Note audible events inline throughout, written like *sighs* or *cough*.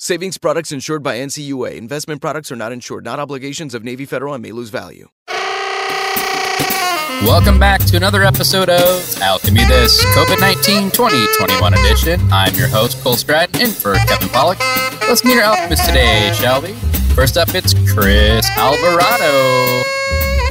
Savings products insured by NCUA. Investment products are not insured, not obligations of Navy Federal and may lose value. Welcome back to another episode of Alchemy This COVID 19 2021 edition. I'm your host, Cole Stratton, in for Kevin Pollak. Let's meet our alchemists today, shall we? First up, it's Chris Alvarado.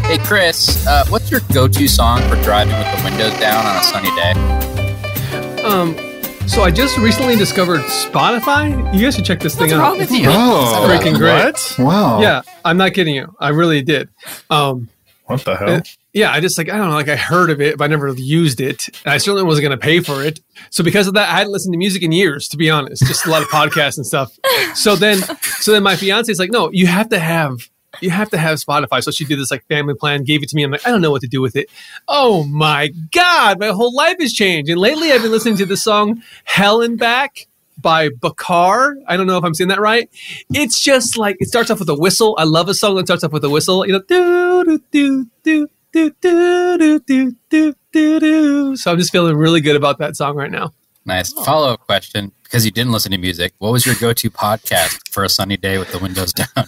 Hey, Chris, uh, what's your go to song for driving with the windows down on a sunny day? Um, so I just recently discovered Spotify. You guys should check this thing What's out. wrong with you? It's freaking great. What? Wow. Yeah, I'm not kidding you. I really did. Um, What the hell? uh, yeah, I just like I don't know, like I heard of it, but I never used it. And I certainly wasn't going to pay for it. So because of that, I hadn't listened to music in years, to be honest. Just a lot of podcasts and stuff. So then, so then my fiance is like, "No, you have to have." You have to have Spotify. So she did this like family plan, gave it to me. I'm like, I don't know what to do with it. Oh my God, my whole life has changed. And lately I've been listening to the song Hell and Back by Bakar. I don't know if I'm saying that right. It's just like it starts off with a whistle. I love a song that starts off with a whistle. You know, do do do do do do do do do do. So I'm just feeling really good about that song right now. Nice. Oh. Follow up question because you didn't listen to music. What was your go to podcast for a sunny day with the windows *laughs* down?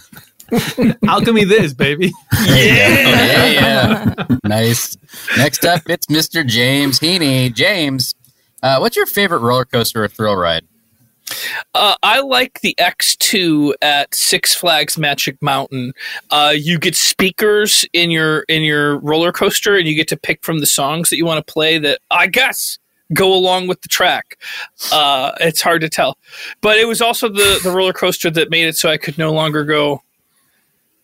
*laughs* Alchemy, this baby. yeah, yeah. *laughs* nice. Next up, it's Mr. James Heaney. James, uh, what's your favorite roller coaster or thrill ride? Uh, I like the X2 at Six Flags Magic Mountain. Uh, you get speakers in your in your roller coaster, and you get to pick from the songs that you want to play. That I guess go along with the track. Uh, it's hard to tell, but it was also the the roller coaster that made it so I could no longer go.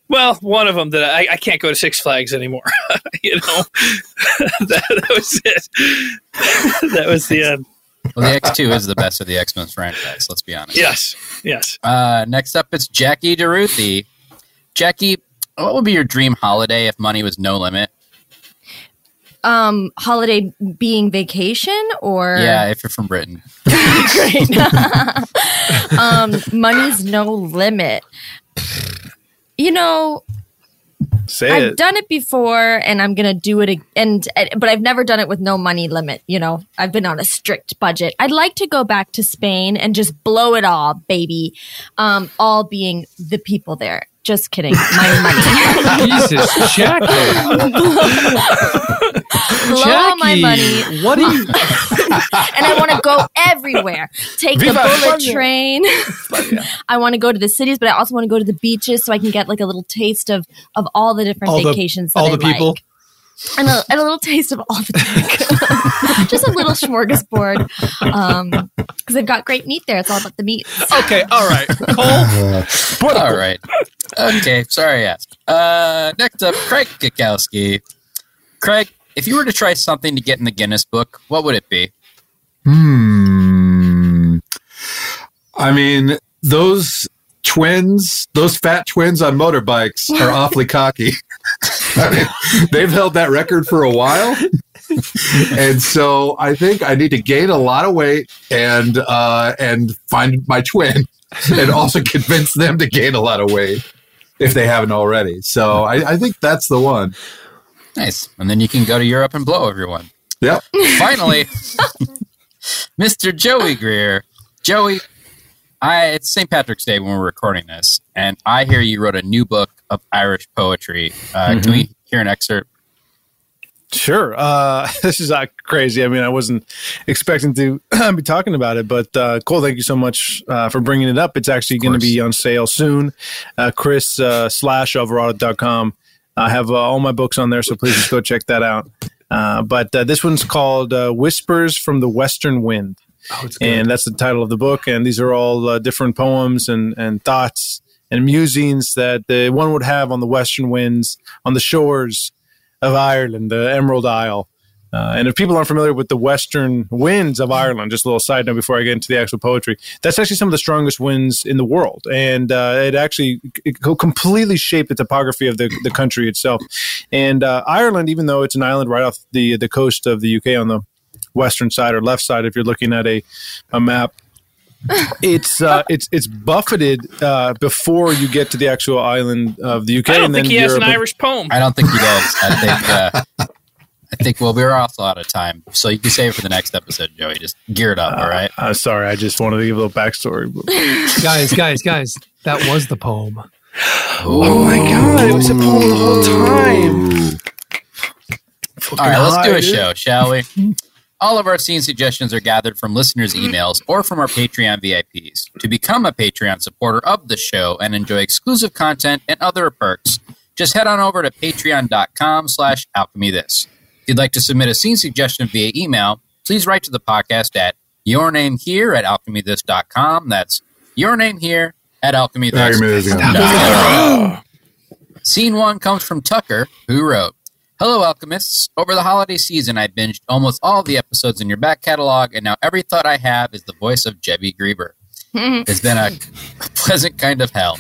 Well, one of them that I, I can't go to Six Flags anymore. *laughs* you know, *laughs* that, that was it. *laughs* that was the end. Well, the X2 is the best of the X Men franchise, let's be honest. Yes, yes. Uh, next up, it's Jackie DeRuthi. Jackie, what would be your dream holiday if money was no limit? Um, holiday being vacation or Yeah, if you're from Britain. great. um, money's no limit. You know, Say I've it. done it before, and I'm gonna do it again. And but I've never done it with no money limit. You know, I've been on a strict budget. I'd like to go back to Spain and just blow it all, baby. Um, all being the people there. Just kidding. My money. *laughs* Jesus, Jackie. blow all my Jackie, money. What are you? *laughs* and I want to go everywhere. Take the bullet España. train. *laughs* I want to go to the cities, but I also want to go to the beaches so I can get like a little taste of of all the different All the- vacations. that all I the people? like. And a, and a little taste of all the tech. *laughs* just a little smorgasbord because they've got great meat there. It's all about the meat. Okay, all right, Cole. *laughs* All right. Okay, sorry I asked. Uh, next up, Craig Cackowski. Craig, if you were to try something to get in the Guinness book, what would it be? Hmm. I mean, those twins, those fat twins on motorbikes are *laughs* awfully cocky. *laughs* They've held that record for a while. and so I think I need to gain a lot of weight and uh, and find my twin *laughs* and also convince them to gain a lot of weight if they haven't already. So I, I think that's the one. Nice. And then you can go to Europe and blow everyone. Yep. Finally, *laughs* Mr. Joey Greer. Joey, I it's St. Patrick's Day when we're recording this, and I hear you wrote a new book of Irish poetry. Uh, Can we hear an excerpt? Sure. Uh, *laughs* this is uh, crazy. I mean, I wasn't expecting to *clears throat* be talking about it, but uh, Cole, thank you so much uh, for bringing it up. It's actually going to be on sale soon. Uh, Chris uh, slash Alvarado.com. I have uh, all my books on there, so please just go check that out. Uh, but uh, this one's called uh, Whispers from the Western Wind. and that's the title of the book. And these are all uh, different poems and, and thoughts and musings that uh, one would have on the Western winds, on the shores of Ireland, the Emerald Isle. Uh, and if people aren't familiar with the western winds of Ireland, just a little side note before I get into the actual poetry, that's actually some of the strongest winds in the world. And uh, it actually it completely shaped the topography of the, the country itself. And uh, Ireland, even though it's an island right off the, the coast of the UK on the western side or left side, if you're looking at a, a map, it's uh, it's it's buffeted uh, before you get to the actual island of the UK. I don't and then think he has an Irish poem. I don't think he does. I think. Uh, I think. Well, we're also out of time, so you can save it for the next episode, Joey. Just gear it up, all right? Uh, sorry, I just wanted to give a little backstory. guys, guys, guys. That was the poem. Oh my god, it was a poem the whole time. All right, let's do a dude. show, shall we? All of our scene suggestions are gathered from listeners' mm-hmm. emails or from our Patreon VIPs. To become a Patreon supporter of the show and enjoy exclusive content and other perks, just head on over to patreon.com slash alchemy this. If you'd like to submit a scene suggestion via email, please write to the podcast at your name here at alchemythis.com. That's your name here at alchemythis.com. Scene one comes from Tucker, who wrote, Hello, alchemists. Over the holiday season, I binged almost all the episodes in your back catalog, and now every thought I have is the voice of Jebby Grieber. *laughs* It's been a pleasant kind of hell.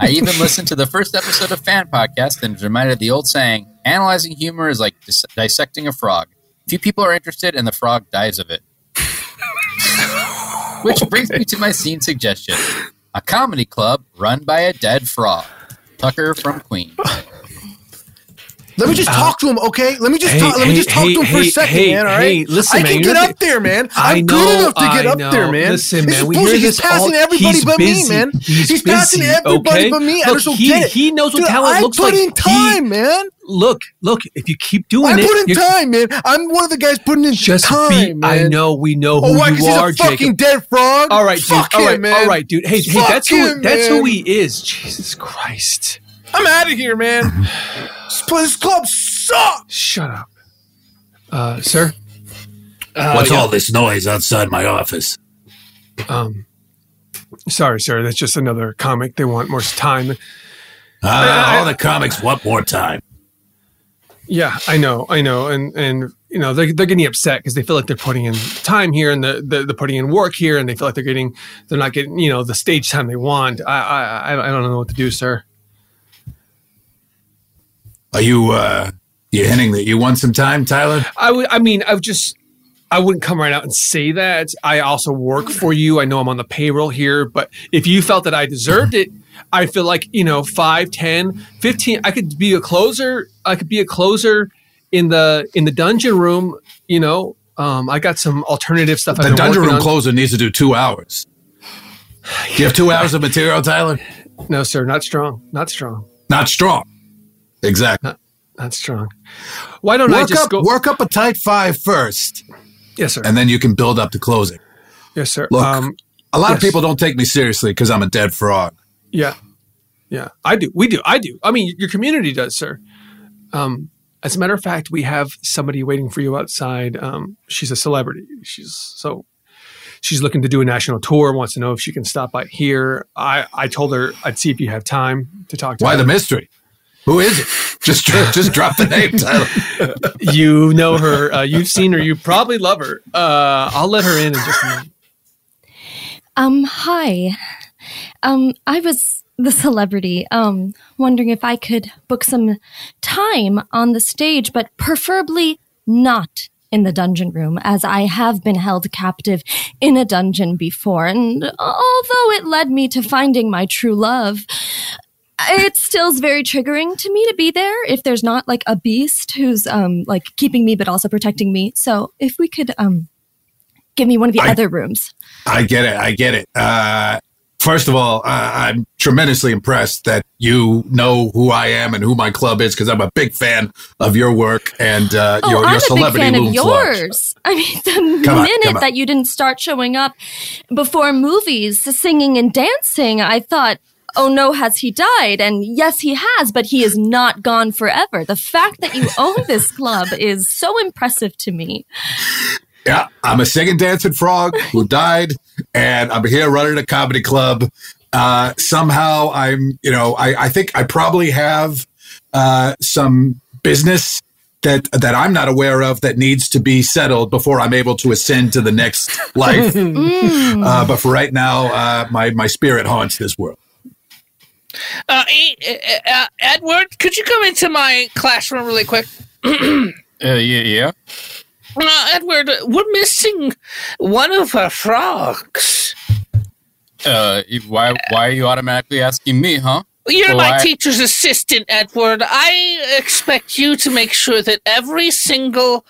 I even *laughs* listened to the first episode of Fan Podcast and was reminded of the old saying, analyzing humor is like dis- dissecting a frog. Few people are interested, and the frog dies of it. *laughs* Which brings me to my scene suggestion a comedy club run by a dead frog. Tucker from Queens. Let me just uh, talk to him, okay? Let me just Hey, talk, let me just talk hey, to him for a second, man. All right, listen, I man, can you're get up there, man. I I'm know, good enough to get up there, man. Listen, man, we hear He's this passing all- everybody he's but busy. me, man. He's passing busy, everybody okay? but me. Look, Anderson, he- get it. he knows what Dude, talent I looks put like. in He- time, man. Look, look. If you keep doing it, I it, put in time, man. I'm one of the guys putting in Just time, be. man. I know. We know oh, who Oh, why? you he's are, a fucking dead frog. All right, dude. All right, man. all right, dude. Hey, hey, that's who. that's who he is. Jesus Christ. I'm out of here, man. this place- club sucks. Shut up, uh, sir. Uh, What's yeah. all this noise outside my office? Um, sorry, sir. That's just another comic. They want more time. Ah, all the comics want more time. Yeah, I know, I know, and and you know they're they're getting upset because they feel like they're putting in time here and the, the they're putting in work here, and they feel like they're getting they're not getting you know the stage time they want. I I I I don't know what to do, sir. Are you uh you hinting that you want some time, Tyler? I would. I mean, I would just. I wouldn't come right out and say that. I also work for you. I know I'm on the payroll here, but if you felt that I deserved it, I feel like, you know, 5, 10, 15, I could be a closer. I could be a closer in the in the dungeon room, you know. Um, I got some alternative stuff. The dungeon room on. closer needs to do two hours. Do you have two hours of material, Tyler? No, sir, not strong. Not strong. Not strong. Exactly. Not strong. Why don't I work just up, go work up a tight five first, Yes, sir. and then you can build up to closing. yes, sir. Look, um, a lot of people don't take me seriously because I'm a dead frog. Yeah. Yeah. I do. We do. I do. I mean, your community does, sir. Um, as a matter of fact, we have somebody waiting for you outside. Um, she's a celebrity. She's so she's looking to do a national tour, wants to know if she can stop by here. I, I told her I'd see if you have time to talk to her. Why her. the mystery? Who is it? Just just drop the name, Tyler. *laughs* you know her. Uh, you've seen her. You probably love her. Uh, I'll let her in in just a minute. Um, hi. Um, I was the celebrity. Um, wondering if I could book some time on the stage, but preferably not in the dungeon room, as I have been held captive in a dungeon before. And although it led me to finding my true love, it still is very triggering to me to be there if there's not like a beast who's um like keeping me but also protecting me. So if we could um give me one of the I- other rooms. I get it. I get it. Uh, first of all, uh, I'm tremendously impressed that you know who I am and who my club is because I'm a big fan of your work and uh, Oh, your, I'm your a celebrity big fan of looms large. yours. I mean, the Come minute on. that you didn't start showing up before movies, singing and dancing, I thought, oh no, has he died? And yes, he has, but he is not gone forever. The fact that you own this club is so impressive to me. Yeah, I'm a singing, dancing frog who died, and I'm here running a comedy club. Uh, somehow, I'm, you know, I, I think I probably have uh, some business that that I'm not aware of that needs to be settled before I'm able to ascend to the next life. *laughs* Mm. uh, but for right now, uh, my my spirit haunts this world. Uh, E- uh, uh, Edward, could you come into my classroom really quick? *clears throat* Uh, yeah, yeah. Uh, Edward, we're missing one of our frogs. Uh, why why are you automatically asking me, huh? You're Well, my I- teacher's assistant, Edward. I expect you to make sure that every single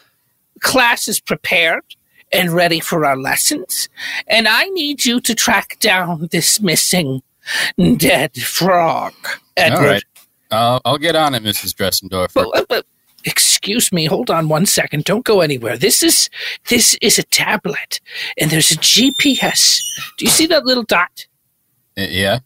class is prepared and ready for our lessons. And I need you to track down this missing dead frog, Edward. All right. Uh, I'll get on it, Mrs. Dressendorfer. But, but- but- excuse me, hold on one second. Don't go anywhere. This is this is a tablet, and there's a GPS. Do you see that little dot? Uh, yeah.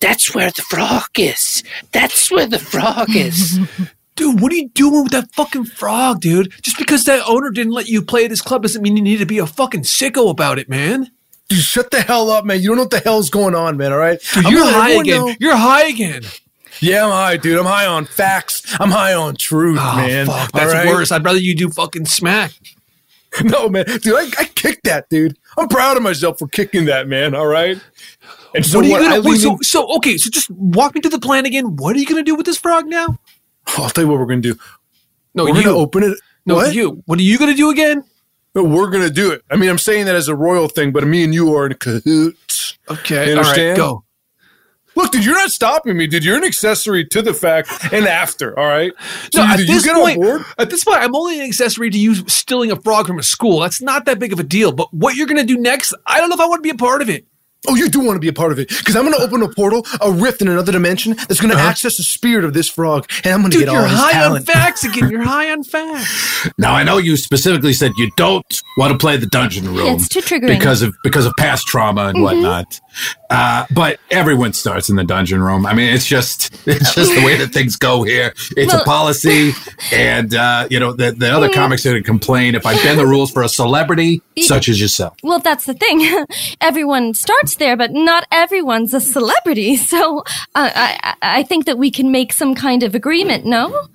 That's where the frog is. That's where the frog is. *laughs* Dude, what are you doing with that fucking frog, dude? Just because that owner didn't let you play at his club doesn't mean you need to be a fucking sicko about it, man. Dude, shut the hell up, man. You don't know what the hell's going on, man. All right, Dude, you're high again. know- You're high again. Yeah, I'm high, dude. I'm high on facts. I'm high on truth, Oh, man. fuck, that's right? worse. I'd rather you do fucking smack. *laughs* No, man, dude, I, I kicked that, dude. I'm proud of myself for kicking that, man. All right. And so what are you what? gonna wait, so, so okay, so just walk me through the plan again. What are you gonna do with this frog now? I'll tell you what we're gonna do. No, we're you gonna open it. No, what? you. What are you gonna do again? No, we're gonna do it. I mean, I'm saying that as a royal thing, but me and you are in cahoots. Okay, You all right, go. Look, dude, you're not stopping me, dude. You're an accessory to the fact and after. All right. So No, at you this get point, at this point, I'm only an accessory to you stealing a frog from a school. That's not that big of a deal. But what you're gonna do next, I don't know if I want to be a part of it. Oh, you do want to be a part of it because I'm going to open a portal, a rift in another dimension that's going to Uh-huh. access the spirit of this frog, and I'm going to get all you're high talent. on facts again. *laughs* You're high on facts. Now I know you specifically said you don't want to play the dungeon room. Yeah, it's too triggering. because of because of past trauma and Mhm. whatnot. Uh, but everyone starts in the dungeon room. I mean, it's just *laughs* it's just the way that things go here. It's Well- a policy, *laughs* and uh, you know the the other Mm. comics are going to complain if I bend the rules for a celebrity such as yourself. Well, that's the thing. Everyone starts there, but not everyone's a celebrity. *laughs* So uh, I, I I think that we can make some kind of agreement. No.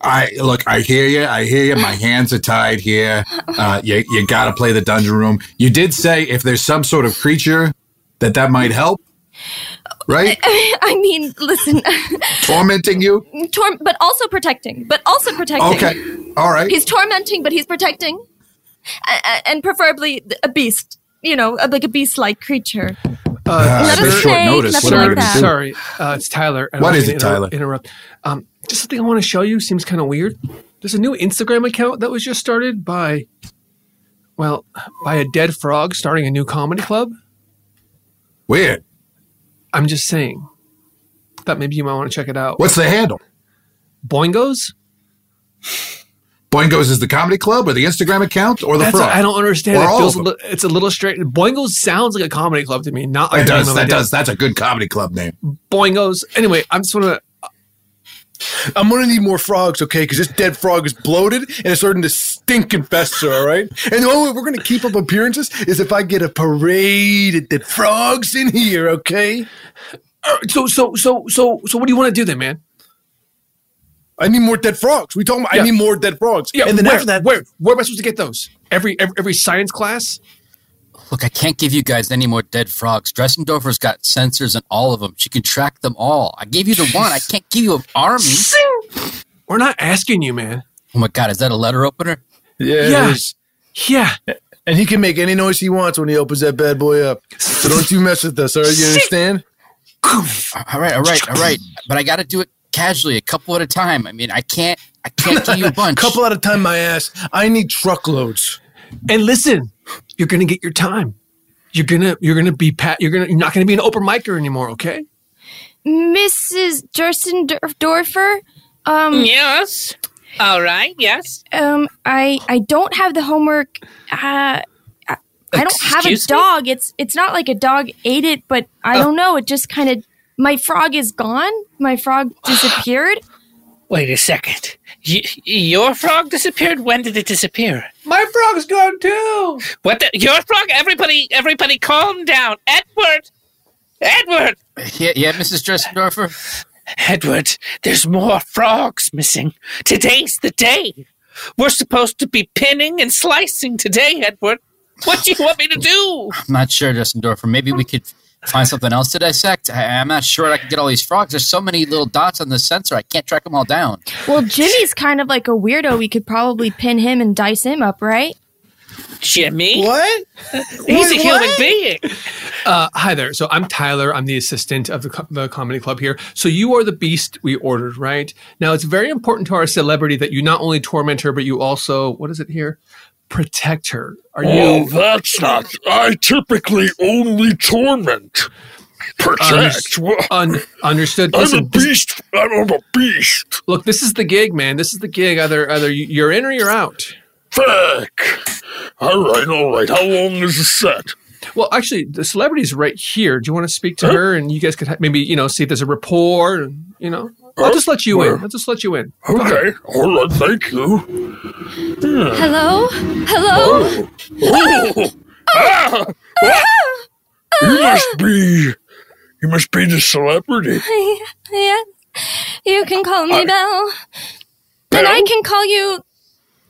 I look. I hear you. I hear you. My hands are tied here. Uh, you you got to play the dungeon room. You did say if there's some sort of creature that that might help, right? *laughs* I mean, listen, Tormenting you. Tor- but also protecting, but also protecting. Okay. All right. He's tormenting, but he's protecting, a- and preferably a beast. You know, like a beast-like creature. Uh, Not a sir- snake, nothing Sir, like that. Sorry, uh, it's Tyler. I What don't is it, inter- Tyler? Interrupt. Um, just something I want to show you. Seems kind of weird. There's a new Instagram account that was just started by, well, by a dead frog starting a new comedy club. Weird. I'm just saying. Thought maybe you might want to check it out. What's the handle? Boingos? Boingos is the comedy club or the Instagram account or the That's frog? I don't understand. Or It all feels a of li- it's a little strange. Boingos sounds like a comedy club to me. Not like It does. name of a That does. That's a good comedy club name. Boingos. Anyway, I'm just gonna. I'm gonna need more frogs, okay? Because this dead frog is bloated and it's starting to stink and fester. All right, and the only way we're gonna keep up appearances is if I get a parade of dead frogs in here, okay? So, so, so, so, so, what do you want to do then, man? I need more dead frogs. We talking about Yeah. I need more dead frogs. Yeah, and then where, after that, where, where am I supposed to get those? Every, every, every science class? Look, I can't give you guys any more dead frogs. Dressendorfer's got sensors in all of them. She can track them all. I gave you the one. I can't give you an army. We're not asking you, man. Oh my god, is that a letter opener? yeah, it Yeah. Yeah. and he can make any noise he wants when he opens that bad boy up. So don't you mess with us, all right? You understand? All right, all right, all right. But I got to do it casually, a couple at a time. I mean, I can't, I can't give you a *laughs* bunch. Couple at a time, my ass. I need truckloads. And listen, you're gonna get your time. You're gonna, you're gonna be pat. You're gonna, you're not gonna be an open micer anymore. Okay? Mrs. Dorfendorfer, um, Yes. All right. Yes. um, I I don't have the homework. Uh, I, I don't have a Excuse me? dog. It's it's not like a dog ate it, but I don't know. It just kind of my frog is gone. My frog *sighs* disappeared. Wait a second. Y- your frog disappeared. When did it disappear? My frog's gone too. What? The, your frog? Everybody, everybody, calm down. Edward. Edward. Yeah, yeah, Mrs. Dressendorfer. Edward. There's more frogs missing. Today's the day. We're supposed to be pinning and slicing today, Edward. What do you want me to do? I'm not sure, Dressendorfer. Maybe we could find something else to dissect. I, I'm not sure I can get all these frogs. There's so many little dots on the sensor. I can't track them all down. Well, Jimmy's kind of like a weirdo. We could probably pin him and dice him up, right? Jimmy? What? *laughs* He's a What? human being. Uh, hi there. So I'm Tyler. I'm the assistant of the, co- the comedy club here. So you are the beast we ordered, right? Now it's very important to our celebrity that you not only torment her, but you also what is it here? Protect her. Are Oh, you? that's not. I typically only torment. Protect. Well, Un- understood. I'm a Listen, this- beast. I'm a beast. look, this is the gig, man. This is the gig. Either either you- you're in or you're out. Fuck. All right, all right. How long is the set? Well, actually, the celebrity's right here. Do you want to speak to her, and you guys could ha- maybe you know see if there's a rapport? And, you know, I'll just let you Where? in. I'll just let you in. Go ahead. Okay. All right. Thank you. Hello, hello. Oh. Ah, what? You must be. You must be the celebrity. yeah, you can call me Belle, and I can call you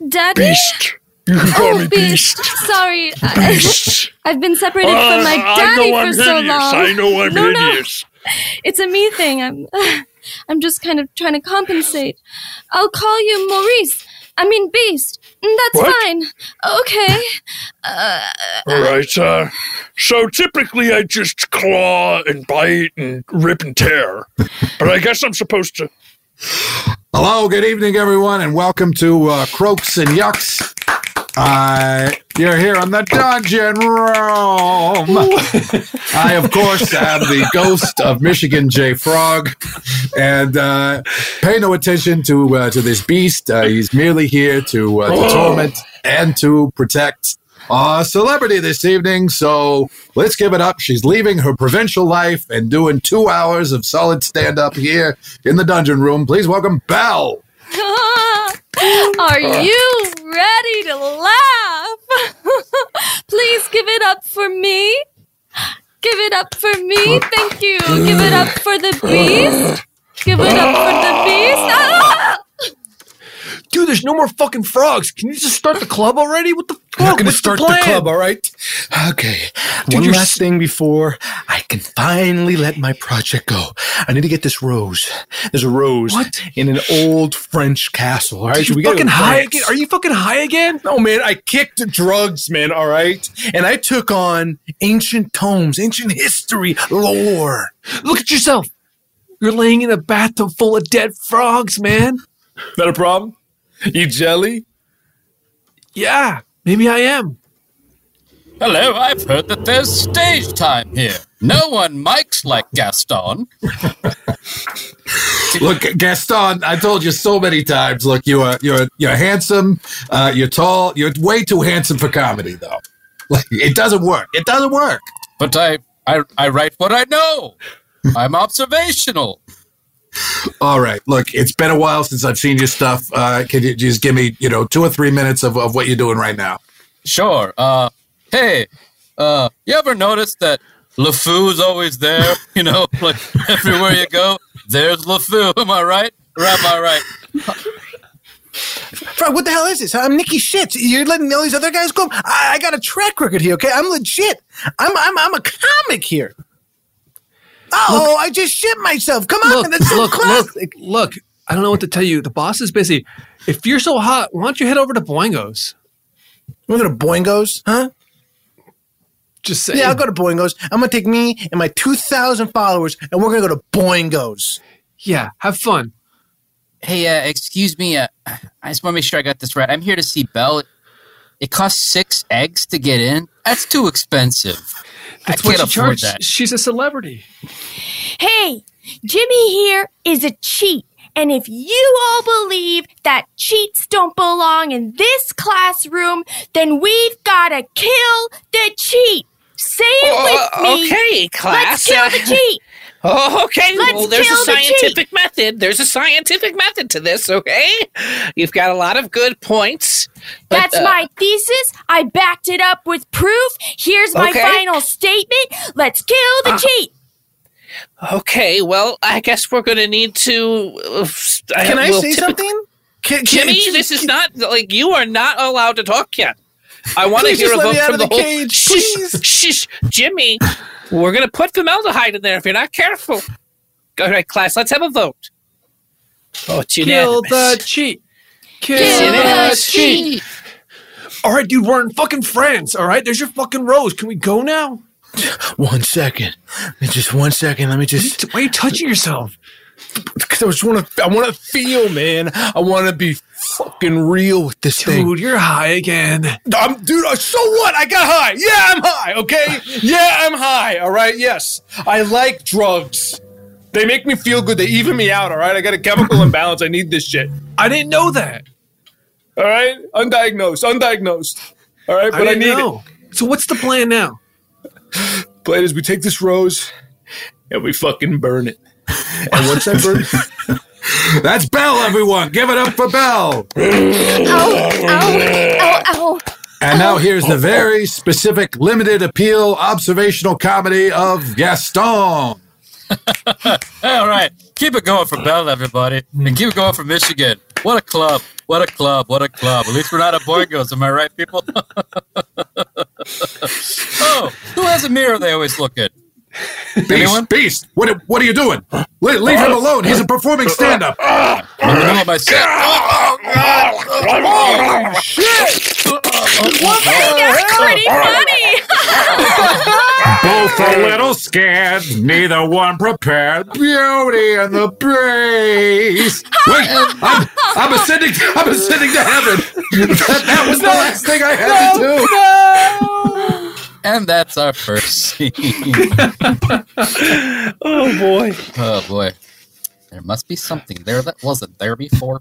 Daddy. Beast. You can call Oh, me Beast. Sorry, Beast. *laughs* I, have been separated Ah, from my I daddy know I'm for so hideous. long. I know I'm no, no, it's a me thing. I'm, *laughs* I'm just kind of trying to compensate. I'll call you Maurice. I mean Beast. Mm, That's What? fine. Okay. Uh, All right. Uh, so typically I just claw and bite and rip and tear, but I guess I'm supposed to. Hello, good evening, everyone, and welcome to uh, Croaks and Yucks. Uh, you're here on the dungeon room. *laughs* I, of course, am the ghost of Michigan J. Frog, and uh, pay no attention to uh, to this beast. Uh, he's merely here to, uh, to torment and to protect a celebrity this evening. So let's give it up. She's leaving her provincial life and doing two hours of solid stand up here in the dungeon room. Please welcome Belle. *laughs* Are you ready to laugh? *laughs* Please give it up for me. Give it up for me. Thank you. Give it up for the beast. Give it up for the beast. Ah! Dude, there's no more fucking frogs. Can you just start the club already? What the fuck? I'm not What's start the, plan? club, all right? Okay. Dude, One last s- thing before I can finally let my project go. I need to get this rose. There's a rose in an old French castle, all right? Dude, you We fucking high again? Are you fucking high again? No, man. I kicked drugs, man, all right? And I took on ancient tomes, ancient history, lore. Look at yourself. You're laying in a bathtub full of dead frogs, man. That a problem? *laughs* You jelly? Yeah, maybe I am. Hello, I've heard that there's stage time here. No one mics like Gaston. *laughs* Look, Gaston, I told you so many times. Look, you're you're you're handsome, uh, you're tall, you're way too handsome for comedy, though. Like, it doesn't work. It doesn't work. But I, I, I write what I know. I'm observational. All right. Look, it's been a while since I've seen your stuff. Uh, can you just give me, you know, two or three minutes of, of what you're doing right now? Sure. Uh, hey, uh, you ever notice that LeFou's always there? *laughs* You know, like *laughs* everywhere you go, there's LeFou. Am I right? Or am I right? *laughs* Frog, what the hell is this? I'm Nicky Shits. You're letting all these other guys go? I, I got a track record here, okay? I'm legit. I'm I'm I'm a comic here. Oh, I just shit myself. Come on, Look, that's so look, classic. look, look. I don't know what to tell you. The boss is busy. If you're so hot, why don't you head over to Boingo's? We're gonna Boingos, huh? Just say. Yeah, I'll go to Boingos. I'm gonna take me and my 2,000 followers, and we're gonna go to Boingos. Yeah, have fun. Hey, uh, excuse me. Uh, I just want to make sure I got this right. I'm here to see Belle. It costs six eggs to get in. That's too expensive. That's I what can't she afford charges. that. She's a celebrity. Hey, Jimmy here is a cheat. And if you all believe that cheats don't belong in this classroom, then we've got to kill the cheat. Say it Oh, with uh, me. okay, class. Let's kill the cheat. *laughs* Oh, okay. Let's well, there's a kill the scientific method. There's a scientific method to this, okay? You've got a lot of good points. but, That's uh, my thesis. I backed it up with proof. Here's my Okay. final statement. Let's kill the Ah. cheat. Okay, well, I guess we're going to need to. Uh, Can I will say typic- something? Can, can- Jimmy, just- this is not like you are not allowed to talk yet. I want to hear just a let me vote out from of the, the whole. cage, Shh, please. shh, Jimmy. We're gonna put formaldehyde in there if you're not careful. All right, class, let's have a vote. Oh, it's Kill the cheat. Kill, Kill the the cheat. All right, dude, we're in fucking France. All right, there's your fucking rose. Can we go now? One second. Just one second. Let me just. Why are you touching yourself? Because I just want to. I want to feel, man. I want to be fucking real with this thing. Dude, you're high again. I'm, dude. uh, So what? I got high. Yeah, I'm high. Okay. Yeah, I'm high. All right. Yes, I like drugs. They make me feel good. They even me out. All right. I got a chemical imbalance. I need this shit. I didn't know that. All right. Undiagnosed. Undiagnosed. All right. But I, didn't need know. So what's the plan now? it. Plan is we take this rose and we fucking burn it. And once I burn, *laughs* That's Belle, everyone. Give it up for Belle. Ow, ow, ow. ow. And now here's the very specific, limited appeal observational comedy of Gaston. *laughs* All right, keep it going for Belle, everybody, and keep it going for Michigan. What a club! What a club! What a club! At least we're not at Boingos, am I right, people? *laughs* oh, who has a mirror they always look at? Beast, Beast, what, what are you doing? Le- leave him uh, alone. He's a uh, performing uh, stand-up. I'm in oh, oh, the middle of my set. That's pretty funny. *laughs* Both a little scared, neither one prepared. Beauty and the Beast. *laughs* Wait, I'm, I'm ascending. I'm ascending to heaven. *laughs* that, that was the last thing I had to do. And that's our first scene. *laughs* oh boy. Oh boy. There must be something there that wasn't there before.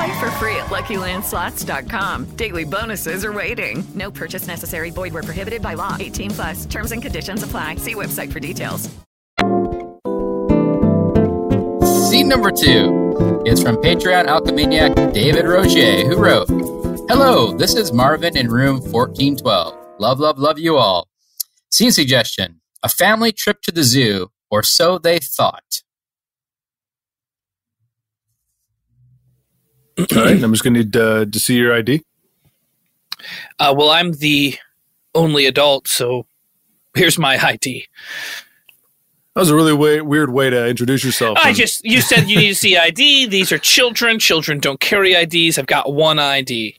Play for free at LuckyLandSlots.com. Daily bonuses are waiting. No purchase necessary. Void where prohibited by law. 18 plus. Terms and conditions apply. See website for details. Scene number two is from Patreon alchemaniac David Roger, who wrote, Hello, this is Marvin in room 1412. Love, love, love you all. Scene suggestion A family trip to the zoo, or so they thought. All right, I'm just going to need uh, to see your ID. Uh, well, I'm the only adult, so here's my ID. That was a really way, weird way to introduce yourself. I just you said you need to see ID. These are children. Children don't carry IDs. I've got one ID.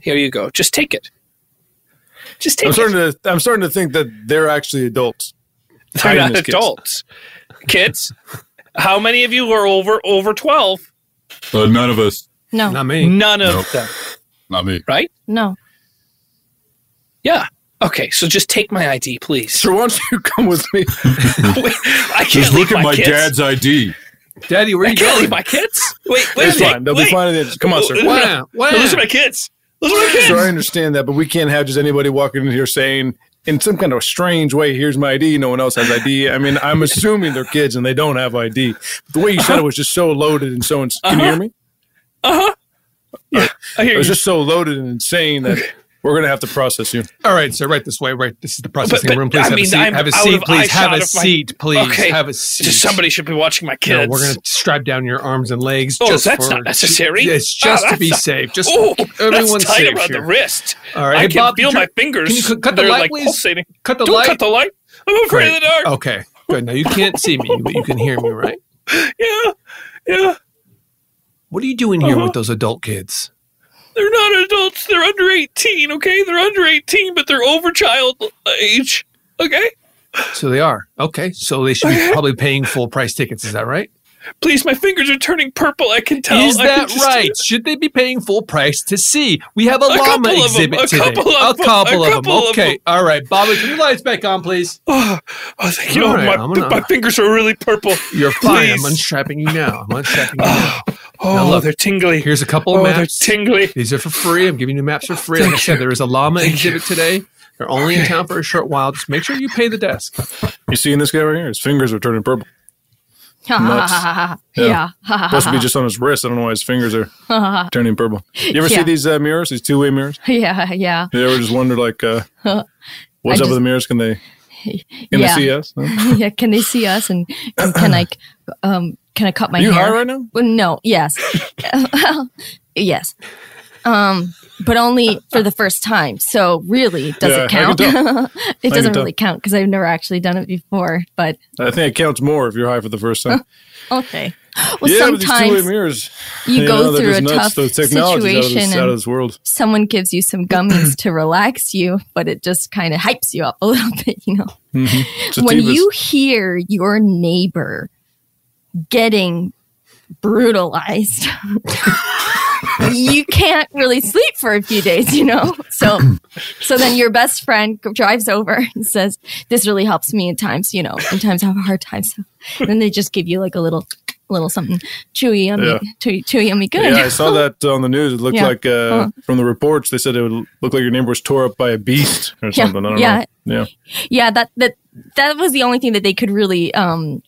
Here you go. Just take it. Just take I'm it. starting to. I'm starting to think that they're actually adults. They're not as kids. adults. Kids. How many of you are over over twelve? Uh, none of us. No. Not me. None of Nope. them. Not me. Right? No. Yeah. Okay. So just take my ID, please. So why don't you come with me? *laughs* I can't Just leave look at my kids. dad's ID. Daddy, where I you can't going? leave my kids. Wait, wait. It's fine. They'll wait. be fine. in it. Come on, sir. No, Wow, wow. no, Those are my kids. Those are my kids. Sir, I understand that, but we can't have just anybody walking in here saying in some kind of strange way, here's my ID. No one else has ID. I mean, I'm assuming they're kids and they don't have ID. But the way you said it was just so loaded and so. Ins- Can you uh-huh. hear me? Uh huh. Yeah, I hear It was you. just so loaded and insane that we're gonna have to process you. All right, sir, right this way. Right, this is the processing but room. Please I have mean, a seat. I'm have a out seat, of please. Have eyeshot a of my- seat, please. Okay. Have a seat. Just somebody should be watching my No, kids. we're gonna strap down your arms and legs. Oh, just that's for- not necessary. It's Ah, just to that's be not- safe. Just oh, everyone's that's tight safe around here. the wrist. All right, I Hey, can Bob, feel did my fingers. can you cut the They're light, like please? pulsating. Cut the Don't light. cut the light. I'm afraid Great. of the dark. Okay, good. Now you can't see me, but you can hear me, right? *laughs* Yeah, yeah. What are you doing here Uh-huh. with those adult kids? They're not adults. They're under 18, okay? They're under 18, but they're over child age, okay? So they are. Okay, so they should be *laughs* probably paying full price tickets. Is that right? Please, my fingers are turning purple. I can tell. Is that can just- right? Should they be paying full price to see? We have a, A llama couple of 'em, exhibit a today. couple of a 'em, couple of couple them. of Okay, 'em. all right, Bobby, can you lights back on, please? *sighs* Oh, oh thank you. Oh, right, my, gonna- my fingers are really purple. You're fine. I'm unstrapping you now. I'm unstrapping you *sighs* now. Oh, Now look, they're tingly. Here's a couple of Oh, they're tingly. These are for free. I'm giving you maps for free. Like I said, there is a llama exhibit today. They're only in town for a short while. Just make sure you pay the desk. You seeing this guy right here? His fingers are turning purple. *laughs* yeah. Yeah. *laughs* Supposed to be just on his wrist. I don't know why his fingers are *laughs* turning purple. You ever Yeah. see these uh, mirrors? These two way mirrors? yeah. Yeah. You ever just wonder like, uh, what's I up just- with the mirrors? Can they? Can yeah. they see us? No? yeah. Can they see us? And, and can I, *coughs* um, can I cut my Are you hair? high right now? Well, no. Yes. yes. Um, but only for the first time. So really, does Yeah, it count? tell. *laughs* I it doesn't really count because I've never actually done it before. But I think it counts more if you're high for the first time. *laughs* okay. *gasps* Well, yeah, sometimes mirrors. you go know, through a nuts. tough The technology's out of, situation out of this world. someone gives you some gummies to relax you, but it just kind of hypes you up a *laughs* little bit, you know. Mm-hmm. when you hear your neighbor getting brutalized, you can't really sleep for a few days, you know? So so then your best friend drives over and says, This really helps me in times, you know, in times I have a hard time. So then they just give you like a little little something chewy yummy Yeah. chewy, chewy yummy good. Yeah, I saw that on the news. It looked Yeah. like uh, Uh-huh. from the reports they said it would look like your neighbor was tore up by a beast or Yeah, something. I don't yeah. know. Yeah. yeah that that that was the only thing that they could really um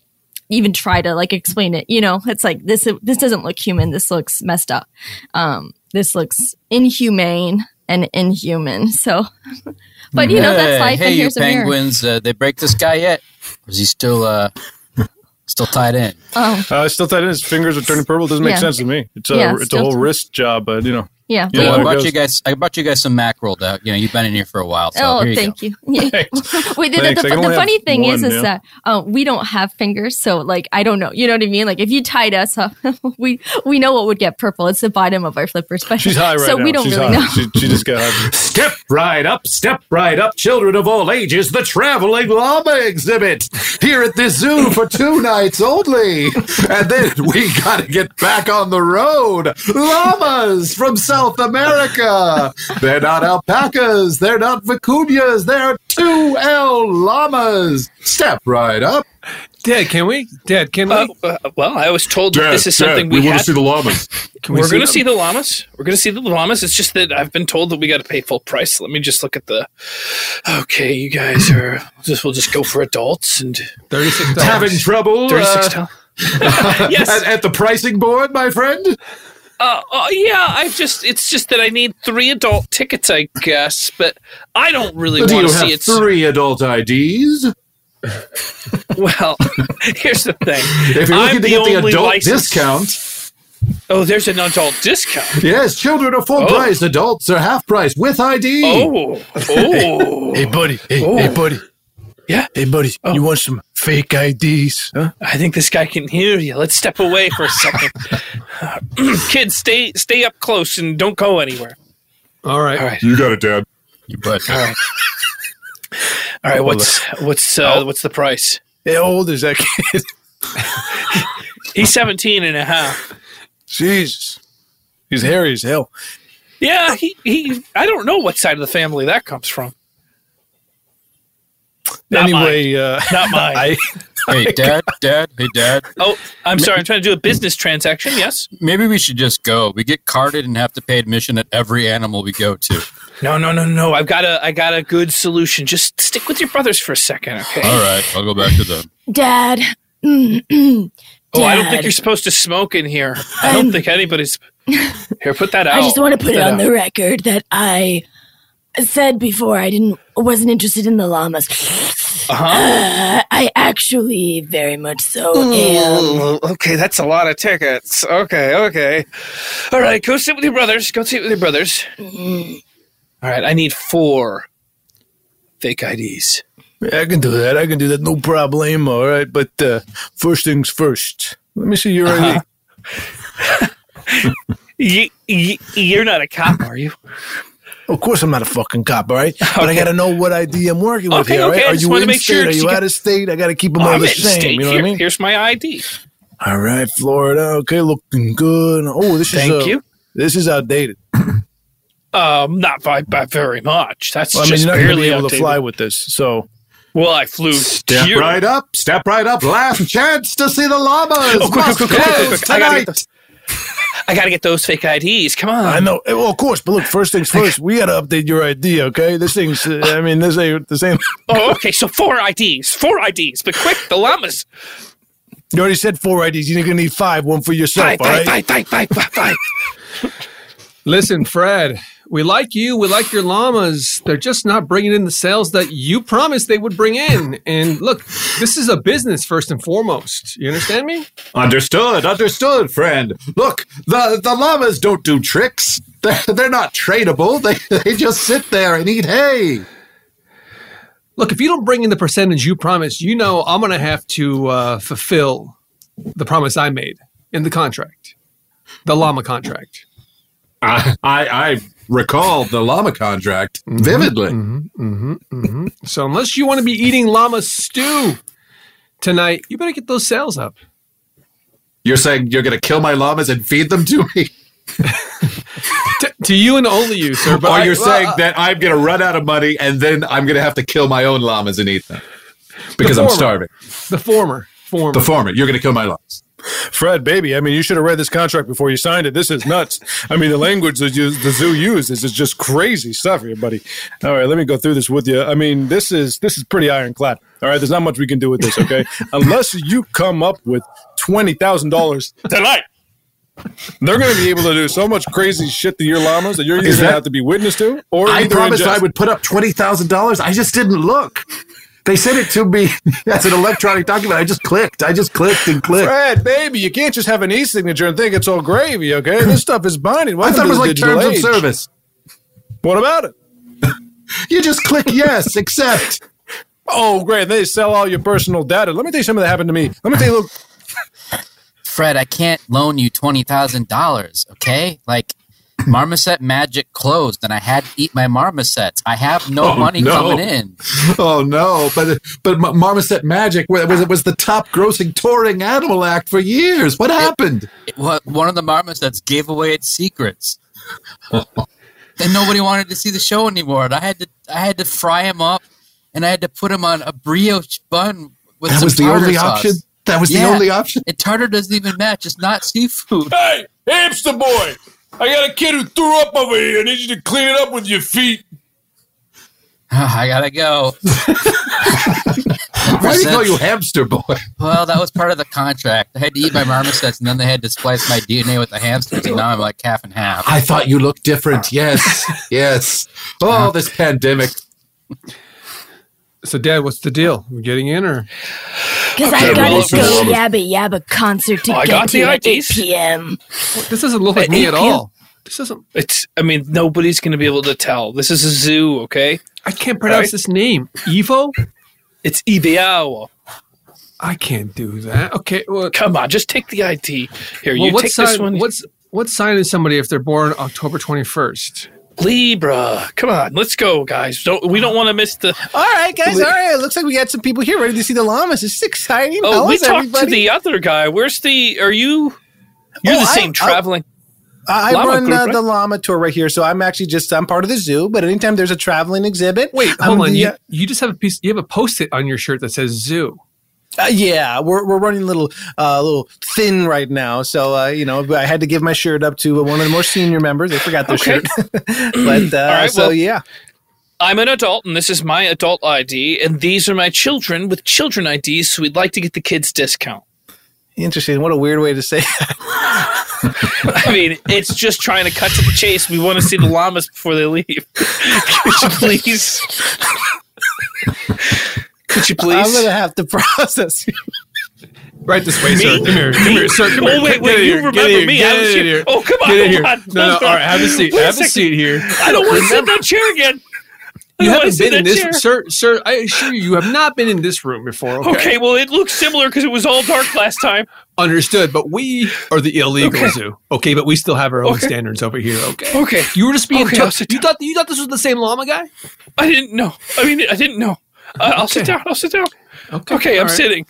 even try to like explain it you know it's like this this doesn't look human this looks messed up um this looks inhumane and inhuman *laughs* so but you know that's life Hey, and you here's a penguins! Uh, they break this guy yet? Or is he still uh, still tied in? oh Uh, still tight in. His fingers are turning purple. Doesn't make Yeah. sense to me. It's a Yeah, it's a whole t- wrist job, but you know. Yeah You know I how it brought goes. you guys. I brought you guys some mackerel. To, you know, you've been in here for a while. So oh, here you thank go. you. *laughs* Yeah. *laughs* Wait, the, Thanks. the, I can the funny have thing is, one, is yeah. that uh, we don't have fingers, so like I don't know. You know what I mean? Like if you tied us up, *laughs* we we know what would get purple. It's the bottom of our flippers, but She's high right so now. we don't She's really high. know. She, she just got high. Step right up, step right up, children of all ages, the traveling llama exhibit here at this zoo for two nights only. And then we gotta get back on the road. Llamas from South America. They're not alpacas, they're not vicuñas, they're 2L llamas. Step right up. Dad, can we? Dad, can we? Uh, uh, well, I was told that Dad, this is Dad, something we we, wanna see the llamas. Can we We're going to see the llamas. We're going to see the llamas. It's just that I've been told that we got to pay full price. Let me just look at the. Okay, you guys are. Just we'll just go for adults and Thirty-six Having dollars. trouble thirty-six uh, yes. at, at the pricing board, my friend? Uh, uh, yeah, I've just. It's just that I need three adult tickets, I guess. But I don't really Do want you to see have it. three adult IDs? *laughs* Well, *laughs* here's the thing. If you're looking I'm to get the only adult licensed- discount, Oh, there's an adult discount. yes, children are full Oh. price, adults are half price with ID. Oh, oh. *laughs* Hey, buddy. Hey, Oh. hey, buddy. Yeah. Hey, buddy. You want some fake IDs? Huh? I think this guy can hear you. Let's step away for a *laughs* second. *clears throat* Kids, stay stay up close and don't go anywhere. All right. All right. You got it, Dad. You bet. All right. All right. What's what's uh, what's the price? How old is that kid? *laughs* He's 17 and a half. Jesus. He's hairy as hell. Yeah, he, he I don't know what side of the family that comes from. Not anyway, uh, Not *laughs* mine. I, Hey, *laughs* Dad, Dad, hey, Dad. Oh, I'm sorry. I'm trying to do a business transaction. Yes. Maybe we should just go. We get carded and have to pay admission at every animal we go to. No, no, no, no. I've got a I got a good solution. Just stick with your brothers for a second, okay? All right, I'll go back to them. Dad. *clears throat* Oh, I don't think you're supposed to smoke in here. I don't I'm- think anybody's. *laughs* Here, put that out. I just want to put it on out. the record that I said before I didn't wasn't interested in the llamas. Uh-huh. Uh, *sighs* I actually very much so am. Oh, okay, that's a lot of tickets. Okay, okay. All right, go sit with your brothers. Go sit with your brothers. All right, I need four fake IDs. Yeah, I can do that. I can do that. No problem. All right. But uh, first things first. Let me see your ID. You, you, you're not a cop, are you? Of course, I'm not a fucking cop, all right? *laughs* But I got to know what ID I'm working with Okay, here, all right? okay, I Are you wanted in to make state? sure Are you you out of state? I got to keep them Oh, all I'm the same. state. You know Here- what I mean? Here's my ID. All right, Florida. Okay, looking good. Oh, this Thank is uh, you. This is outdated. *clears throat* Um, not by, by very much. That's Well, I mean, just you're not going barely be able to fly with this. So, Well, I flew. Step here. right up. Step right up. Last chance to see the llamas. *laughs* Oh, quick, Must quick, quick, quick, quick, quick. I gotta tonight. I gotta get those fake IDs. Come on. I know. Well, of course, but look, first things *laughs* first, we got to update your ID, okay? This thing's, uh, I *laughs* mean, this ain't the same. *laughs* Oh, okay. So four IDs. Four IDs. But quick, the llamas. You already said four IDs. You're going to need five, one for yourself, Five, all five, right? five, five, five, five, five. Listen, Fred, we like you. We like your llamas. They're just not bringing in the sales that you promised they would bring in. And look, this is a business first and foremost. You understand me? Understood, understood, friend. Look, the, the llamas don't do tricks. They're, they're not tradable. They, they just sit there and eat hay. Look, if you don't bring in the percentage you promised, you know I'm going to have to uh, fulfill the promise I made in the contract, the llama contract. I, I, I recall the llama contract vividly. Mm-hmm, mm-hmm. So unless you want to be eating llama stew tonight, you better get those sales up. You're saying you're going to kill my llamas and feed them to me? *laughs* to, to you and only you, sir. But or you're saying uh, that I'm going to run out of money and then I'm going to have to kill my own llamas and eat them because The I'm starving. the former, former. The former. You're going to kill my llamas. Fred, baby, I mean, you should have read this contract before you signed it. This is nuts. I mean, the language that you, the zoo uses is just crazy stuff here, buddy. All right, let me go through this with you. I mean, this is this is pretty ironclad. All right, there's not much we can do with this, okay? *laughs* Unless you come up with twenty thousand dollars tonight. They're going to be able to do so much crazy shit to your llamas that you're either going to have to be witness to, or I promised. I would put up twenty thousand dollars. I just didn't look. They sent it to me *laughs* as an electronic document. I just clicked. I just clicked and clicked. Fred, baby, you can't just have an e-signature and think it's all gravy, okay? This stuff is binding. I Welcome thought it was the like terms age. of service. What about it? *laughs* You just click yes, accept. Oh, great. They sell all your personal data. Let me tell you something that happened to me. Let me tell you, look, Fred, I can't loan you twenty thousand dollars. Okay, like Marmoset Magic closed, and I had to eat my marmosets. I have no Oh, money no. coming in. Oh no! But but Marmoset Magic was it was the top grossing touring animal act for years. What happened? It- what one of the marmosets gave away its secrets, *laughs* and nobody wanted to see the show anymore. And I had to I had to fry him up, and I had to put him on a brioche bun with That some was the only sauce. option? That was the only option? And tartar doesn't even match. It's not seafood. Hey, hamster boy, I got a kid who threw up over here. I need you to clean it up with your feet. Ah, I gotta go. *laughs* Why do you call you hamster boy? Well, that was part of the contract. I had to eat my marmosets, and then they had to splice my DNA with the hamsters, and now I'm like half and half. I thought you looked different. Yes, yes. *laughs* Oh, this pandemic. So, Dad, what's the deal? We getting in or? Because Okay, I gotta well, go well, Yabba Yabba concert to Oh, I got to the at 8 IDs. p.m. This doesn't look like At me at all. This doesn't. It's. I mean, nobody's going to be able to tell. This is a zoo, okay? I can't pronounce this name. Evo. It's Ibiao. I can't do that. Okay, well, Come on, just take the ID. Here, well, you what take sign? this one. What's what sign is somebody if they're born October twenty first? Libra? Come on, let's go, guys. Don't we don't want to miss the. All right, guys. All right. It looks like we got some people here ready to see the llamas. This is exciting. Oh, How we is talked to the other guy. Where's the? Are you? You're Oh, the same I- traveling. I I llama run group, uh, right? the llama tour right here, so I'm actually just I'm part of the zoo. But anytime there's a traveling exhibit, Wait, I'm hold on. the, You, uh, you just have a piece. You have a post-it on your shirt that says zoo. Uh, yeah, we're we're running a little uh, a little thin right now, so uh, you know I had to give my shirt up to one of the more senior members. They forgot their Okay. shirt, *laughs* but uh, right, so well- yeah. I'm an adult, and this is my adult ID, and these are my children with children IDs. So we'd like to get the kids discount. Interesting. What a weird way to say. That. *laughs* I mean, it's just trying to cut to the chase. We want to see the llamas before they leave. *laughs* Could you please? Could you *laughs* please? I'm gonna have to process you. Right this way, Me? sir. Come here, come here, sir. Come Oh, here. wait, wait, you here. Remember here. me. Get I was in here. here. Oh, come on, Get in here. on. No, no. Hold All have a seat. Wait a Have a second. seat here. I don't want to sit in that chair again. I You haven't been in this, chair. sir. Sir, I assure you, you have not been in this room before. Okay. Okay, well, it looks similar because it was all dark last time. Understood, but we are the illegal Okay. zoo. Okay, but we still have our own Okay. standards over here. Okay. Okay. You were just being Okay, tough. You thought you thought this was the same llama guy? I didn't know. I mean, I didn't know. Uh, I'll sit down. I'll sit down. Okay. Okay, I'm right. sitting.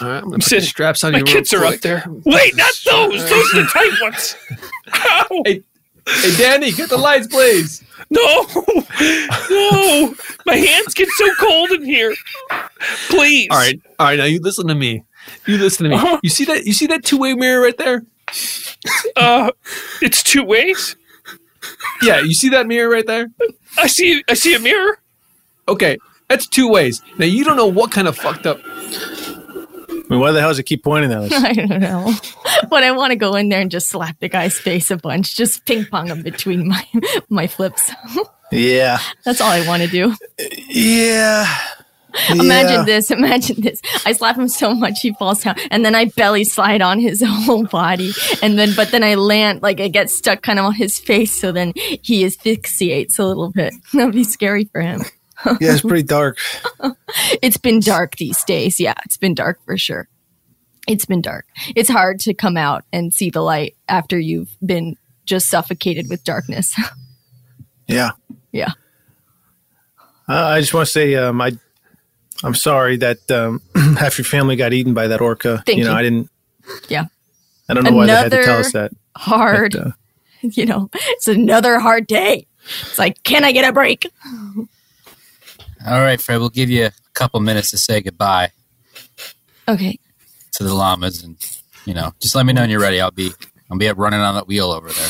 All right, I'm I'm sitting. straps on My kids are up there. Wait, not *laughs* those. Those are the tight *laughs* ones. Ow. Hey, hey, Danny, get the lights, please. No, no. My hands get so cold in here. Please. All right, all right. Now you listen to me. You listen to me. Uh-huh. You see that? You see that two way mirror right there? Uh, it's two ways. Yeah, you see that mirror right there? I see. I see a mirror. Okay, that's two ways. Now you don't know what kind of fucked up. I mean, why the hell does it keep pointing at us? *laughs* I don't know. *laughs* But I want to go in there and just slap the guy's face a bunch, just ping pong him between my *laughs* my flips. Yeah. That's all I want to do. Yeah. Imagine Yeah. this. Imagine this. I slap him so much he falls down, and then I belly slide on his whole body, and then but then I land like I get stuck kind of on his face, so then he asphyxiates a little bit. That'd be scary for him. Yeah, it's pretty dark. *laughs* It's been dark these days. Yeah, it's been dark for sure. It's been dark. It's hard to come out and see the light after you've been just suffocated with darkness. *laughs* Yeah. yeah. Uh, I just want to say, um, I, I'm sorry that um, *clears throat* half your family got eaten by that orca. Thank you know, you. I didn't. Yeah. I don't know why they had to tell us that. Hard. But, uh, *laughs* you know, it's another hard day. It's like, can I get a break? All right, Fred, we'll give you a couple minutes to say goodbye Okay. to the llamas, and you know, just let me know when you're ready. I'll be I'll be up running on that wheel over there.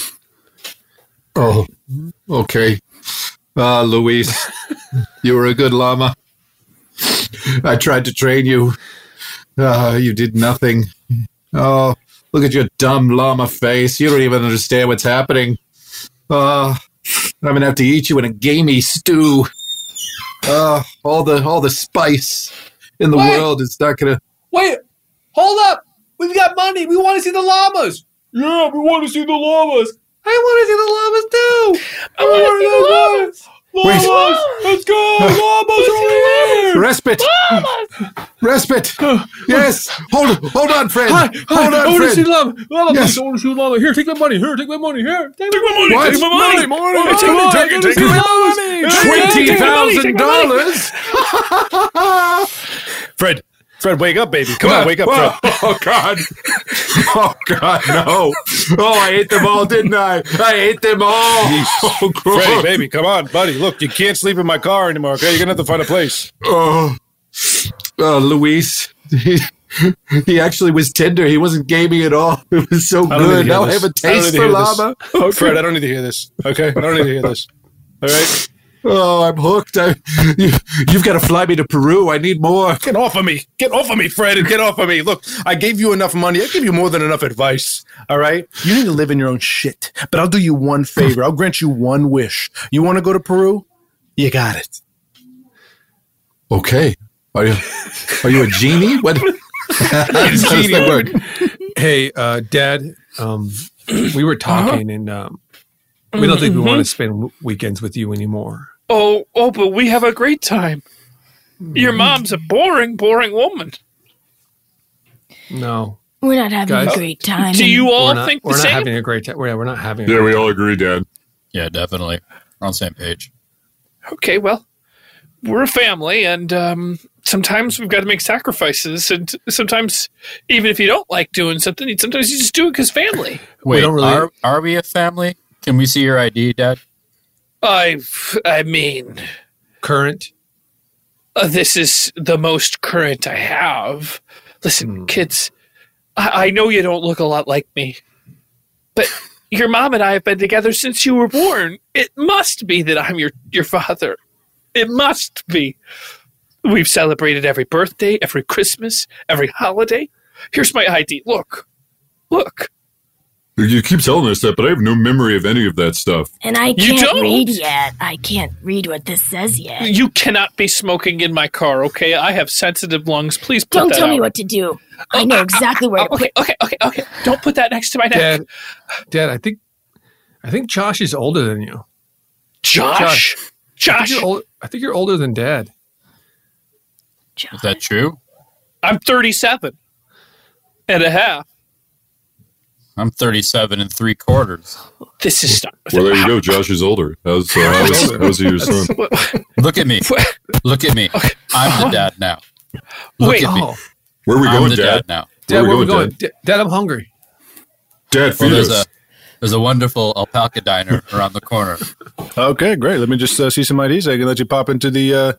Oh, okay. Ah, Luis, *laughs* you were a good llama. I tried to train you. Ah, you did nothing. Oh, look at your dumb llama face. You don't even understand what's happening. Ah, I'm gonna have to eat you in a gamey stew. Ah, all the all the spice in the Wait. world is not gonna. Wait, hold up. We've got money. We want to see the llamas. Yeah, we want to see the llamas. I want to see the llamas too. I want to see the llamas. Llamas, let's go. Llamas *laughs* over here. Respite. Respite. Yes. Hold hold on, Fred. Hi, hi, hold I on, want to Fred. see llama. Llama, Yes. please, I want to see llama. Here, take my money. Here, take my money. Here, take my money. What? Take my money. Money, money. Take it, take it, take it. Twenty thousand dollars. Fred, Fred, wake up, baby. Come on, wake up, Fred. Oh God! Oh God! No! Oh, I ate them all, didn't I? I ate them all. Oh, gross. Freddie, baby, come on, buddy. Look, you can't sleep in my car anymore. Okay, you're gonna have to find a place. Oh, oh, Luis. He, *laughs* he actually was tender. He wasn't gaming at all. *laughs* It was so I don't good. Now I have a taste for llama. Oh, Fred, I don't need to hear this. Okay, I don't need to hear this. *laughs* All right. Oh, I'm hooked. I, you, you've got to fly me to Peru. I need more. Get off of me. Get off of me, Fred, and get off of me. Look, I gave you enough money. I gave you more than enough advice. All right? You need to live in your own shit. But I'll do you one favor. I'll grant you one wish. You want to go to Peru? You got it. Okay. Are you are you a genie? What? How does that? Hey, uh, Dad. Um, we were Uh-huh. talking, and um, we don't think we Mhm. want to spend weekends with you anymore. Oh, oh, but we have a great time. Your mom's a boring, boring woman. No, We're not having Guys? a great time. Do you all we're not, think we're not same? having a great time. We're, we're not having. A Yeah, great we time. all agree, Dad. Yeah, definitely. We're on the same page. Okay, well, we're a family, and um, sometimes we've got to make sacrifices, and sometimes even if you don't like doing something, sometimes you just do it because family. Wait, don't really- are, are we a family? Can we see your ID, Dad? I, I mean, current. uh, this is the most current I have. Listen, kids, I, I know you don't look a lot like me, but *laughs* your mom and I have been together since you were born. It must be that I'm your, your father. It must be. We've celebrated every birthday, every Christmas, every holiday. Here's my ID. Look, look. You keep telling us that, but I have no memory of any of that stuff. And I can't don't? read yet. I can't read what this says yet. You cannot be smoking in my car, okay? I have sensitive lungs. Please put Don't that tell me what to do. I know exactly where to okay, put. okay, okay, okay. Don't put that next to my neck. Dad, Dad, I think, I think Josh is older than you. Josh? I think Josh? you're, ol- I think you're older than Dad. Is that true? I'm 37 and a half. I'm 37 and three quarters. This is not. Well, there you go. *laughs* Josh is older. How's, uh, how's, how's your son? Look at me. *laughs* Look at me. I'm the dad now. Look Wait. at me. Oh. Where are we I'm going, the Dad? dad now. Dad, Where where we are we going, going? Dad? Dad, I'm hungry. Dad, Well, feed there's us. a there's a wonderful alpaca diner around the corner. Okay, great. Let me just uh, see some IDs. I can let you pop into the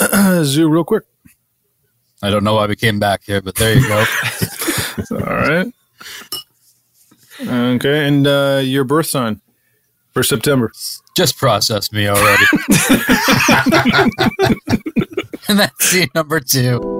uh, *clears throat* zoo real quick. I don't know why we came back here, but there you go. *laughs* All right. Okay, and uh, your birth sign for September. Just process me already. *laughs* *laughs* and that's scene number two.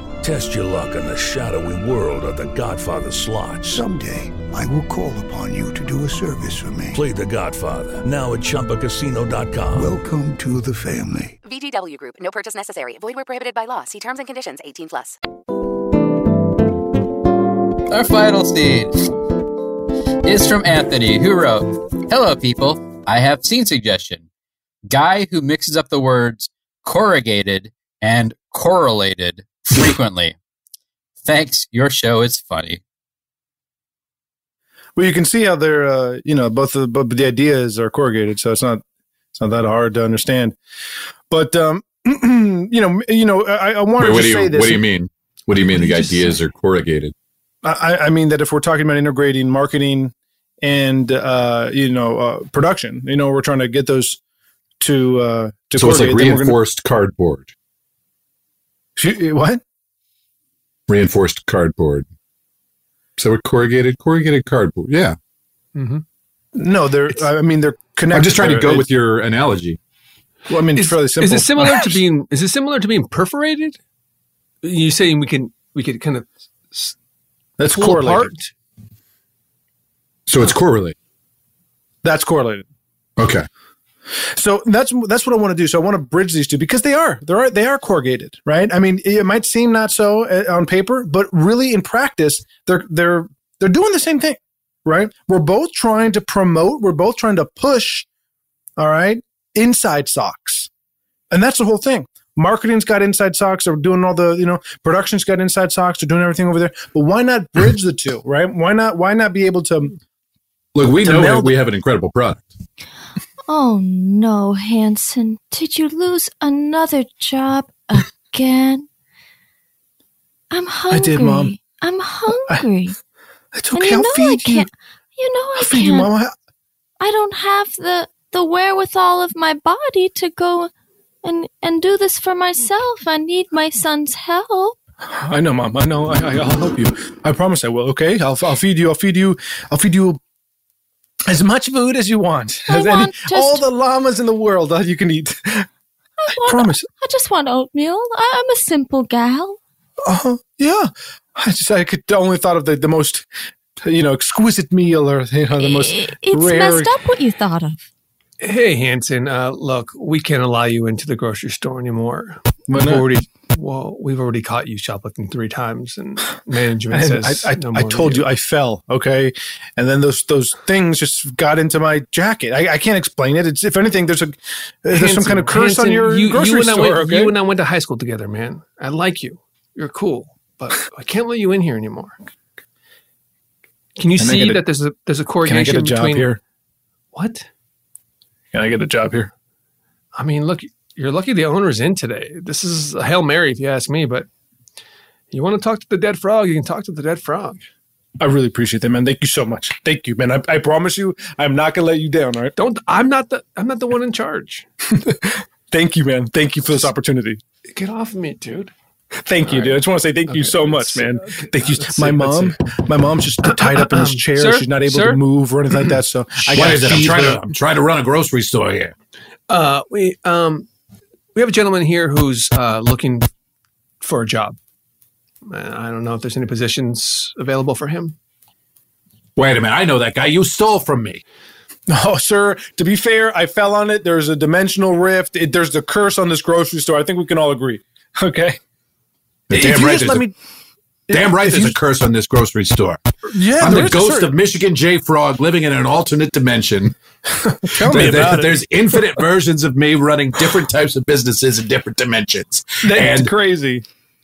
Test your luck in the shadowy world of The Godfather slot. Someday, I will call upon you to do a service for me. Play the Godfather, now at ChumbaCasino.com. Welcome to the family. VGW Group. No purchase necessary. Void where prohibited by law. See terms and conditions. 18 plus. Our final scene is from Anthony, who wrote, Hello, people. I have scene suggestion. Guy who mixes up the words corrugated and correlated frequently. Thanks. Your show is funny. Well, you can see how they're, uh, you know, both the but the ideas are corrugated, so it's not it's not that hard to understand. But um, *clears throat* you know, you know, I, I wanted Wait, what to do say you this. what do you mean? What do you mean the Just- ideas are corrugated? I, I mean that if we're talking about integrating marketing and uh, you know uh, production, you know, we're trying to get those to uh, to So it's like corrugate, gonna- reinforced cardboard. Shoot, eh, What? Reinforced cardboard. So what corrugated corrugated cardboard. Yeah. Mm-hmm. No, they're. I mean, they're connected. I'm just trying to They're- go with your analogy. Well, I mean, it's Is, fairly simple. is it similar to *laughs* being? Is it similar to being perforated? You saying we can we could kind of That's pull correlated. apart? So it's correlated. That's correlated. Okay. So that's that's what I want to do. So I want to bridge these two because they are they are they are corrugated, right? I mean, it might seem not so uh, on paper, but really in practice, they're they're they're doing the same thing, right? We're both trying to promote, we're both trying to push, all right, inside socks, and that's the whole thing. Marketing's got inside socks. They're doing all the, you know, production's got inside socks. They're doing everything over there. But why not bridge the two, right? Why not? Why not be able to? Look, we To know we have an incredible product. Oh no, Hanson. Did you lose another job again? I'm hungry. I did, Mom. I'm hungry. It's And okay. you I'll know I feed you. can't. You know I I'll can't. feed you, Mama. I don't have the the wherewithal of my body to go and and do this for myself. I need my son's help. I know, mom. I know. I, I, I'll help you. I promise I will. Okay. I'll, I'll feed you. I'll feed you. I'll feed you as much food as you want. I As any- just- all the llamas in the world that you can eat. *laughs* I want, promise. I just want oatmeal. I, I'm a simple gal. Uh, yeah. I just I could only thought of the, the most you know exquisite meal or you know the most It's rare. messed up what you thought of. Hey Hanson, uh, look, we can't allow you into the grocery store anymore. Why We've not? already, well, we've already caught you shoplifting three times, and *sighs* management And says I, I, no I told you I fell, okay, and then those those things just got into my jacket. I, I can't explain it. It's if anything, there's a there's some kind of curse on your you, grocery you and I store. went, okay, You and I went to high school together, man. I like you. You're cool, but *laughs* I can't let you in here anymore. Can you Can see a- that there's a there's a can I correlation get a job between here? what? Can I get a job here? I mean, look, you're lucky the owner's in today. This is a hail mary, if you ask me. But you want to talk to the dead frog? You can talk to the dead frog. I really appreciate that, man. Thank you so much. Thank you, man. I, I promise you, I'm not gonna let you down. All right. Don't. I'm not the. I'm not the one in charge. *laughs* Thank you, man. Thank you for this opportunity. Get off of me, dude. Thank you, All dude. I just want to say thank you so much, man. see. Thank you. Let's My see, mom, my mom's just tied up in this *coughs* chair. Sir? She's not able Sir? to move or anything like that. So *coughs* I gotta it? I'm trying to I'm trying to run a grocery store here. Uh, we um, we have a gentleman here who's uh, looking for a job. I don't know if there's any positions available for him. Wait a minute. I know that guy. You stole from me. No, *laughs* sir. To be fair, I fell on it. There's a dimensional rift. It, there's the curse on this grocery store. I think we can all agree. *laughs* Okay. If Damn you right. just let a, me- damn right. There's a curse on this grocery store. Yeah, I'm the ghost certain- of Michigan J Frog living in an alternate dimension. *laughs* Tell me There- there- about it. There's infinite versions of me running different types of businesses in different dimensions. That's and crazy.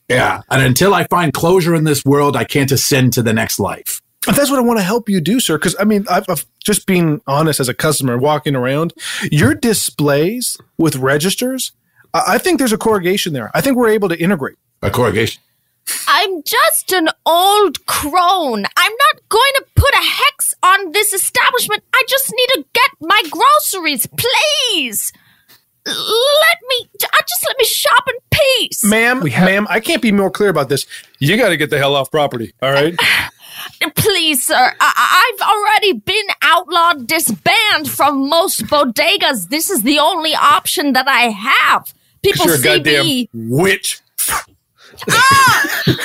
yeah, and until I find closure in this world, I can't ascend to the next life. But that's what I want to help you do, sir. Because I mean, I've, I've just being honest as a customer walking around, your displays with registers. I I think there's a corrugation there. I think we're able to integrate. A corrugation. I'm just an old crone. I'm not going to put a hex on this establishment. I just need to get my groceries, please. Let me, uh, just let me shop in peace. Ma'am, ma'am, I can't be more clear about this. You got to get the hell off property. All right. *sighs* Please, sir. I- I've already been outlawed, disbanded from most bodegas. This is the only option that I have. People You're a see goddamn me. witch. *laughs*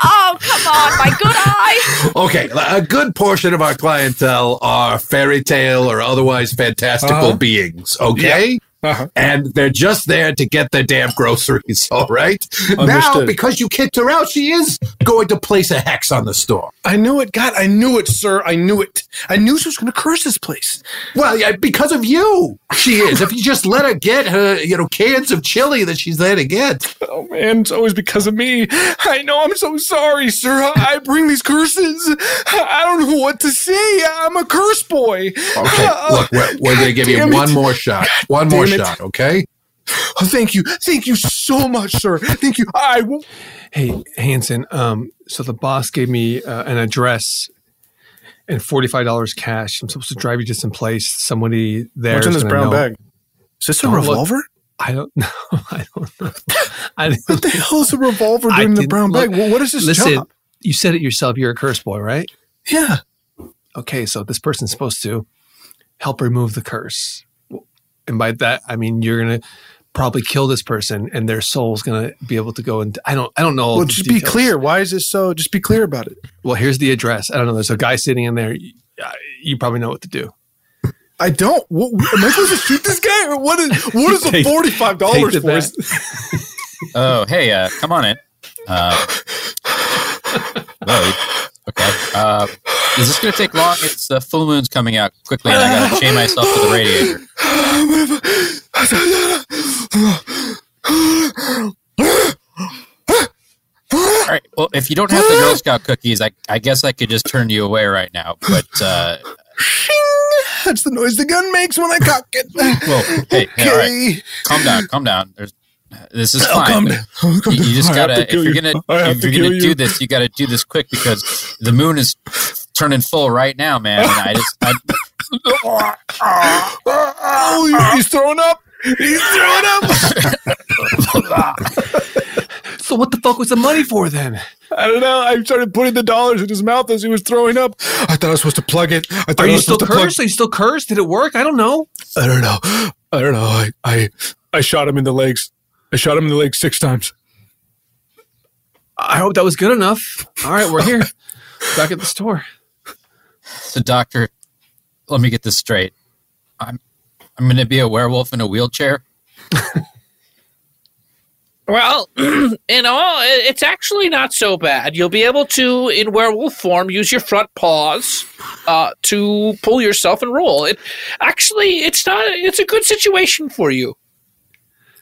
Oh, come on, my good eye. Okay, a good portion of our clientele are fairy tale or otherwise fantastical Uh-huh. beings, okay? Uh-huh. And they're just there to get their damn groceries, *laughs* all right? Now, because you kicked her out, she is going to place a hex on the store. I knew it. God, I knew it, sir. I knew it. I knew she was going to curse this place. Well, yeah, because of you, she is. if you just let her get her, you know, cans of chili that she's there to get. Oh man, it's always because of me. I know. I'm so sorry, sir. I bring these curses. I don't know what to say. I'm a curse boy. Okay, look, we're, we're going to give you one more shot. One more it. shot, okay? Oh, thank you. Thank you so much, sir. Thank you. I will. Hey, Hanson. Um, so the boss gave me uh, an address and forty-five dollars cash. I'm supposed to drive you to some place. Somebody there. What's in this brown know. bag? Is this a Don't look- revolver? I don't know. *laughs* I don't know. I don't What the hell is a revolver doing in the brown look- bag? Well, what is this Listen, job? you said it yourself. You're a curse boy, right? Yeah. Okay, so this person's supposed to help remove the curse, and by that I mean you're gonna probably kill this person, and their soul's gonna be able to go and I don't I don't know. Well, just be clear. Why is this so? Just be clear about it. Well, here's the address. I don't know. There's a guy sitting in there. You, uh, you probably know what to do. I don't. What, am I supposed to shoot this guy, or what is what is the *laughs* Take- forty five dollars the for? bat. Oh, hey, uh, come on in. Uh, *laughs* okay. Uh, is this going to take long? It's the full moon's coming out quickly, and I got to chain myself to the radiator. All right. Well, if you don't have the Girl Scout cookies, I, I guess I could just turn you away right now. But uh, That's the noise the gun makes when I cock it. well, hey, hey, all right. Calm down, calm down. There's, this is fine. down. Calm You, you just. Gotta to if you're you. gonna if you're gonna kill do this, you got to do this quick because the moon is turning full right now, man. And I just I, Oh, he's throwing up. He's throwing up. *laughs* So what the fuck was the money for then? I don't know. I started putting the dollars in his mouth as he was throwing up. I thought I was supposed to plug it. I thought Are I you still supposed to plug- cursed? Are you still cursed? Did it work? I don't know. I don't know. I don't know. I, I I shot him in the legs. I shot him in the legs six times. I hope that was good enough. All right, we're here. Back at the store. So doctor, let me get this straight. I'm I'm gonna be a werewolf in a wheelchair. *laughs* Well, *clears throat* in all, it's actually not so bad. You'll be able to, in werewolf form, use your front paws uh, to pull yourself and roll. It actually, it's not. It's a good situation for you.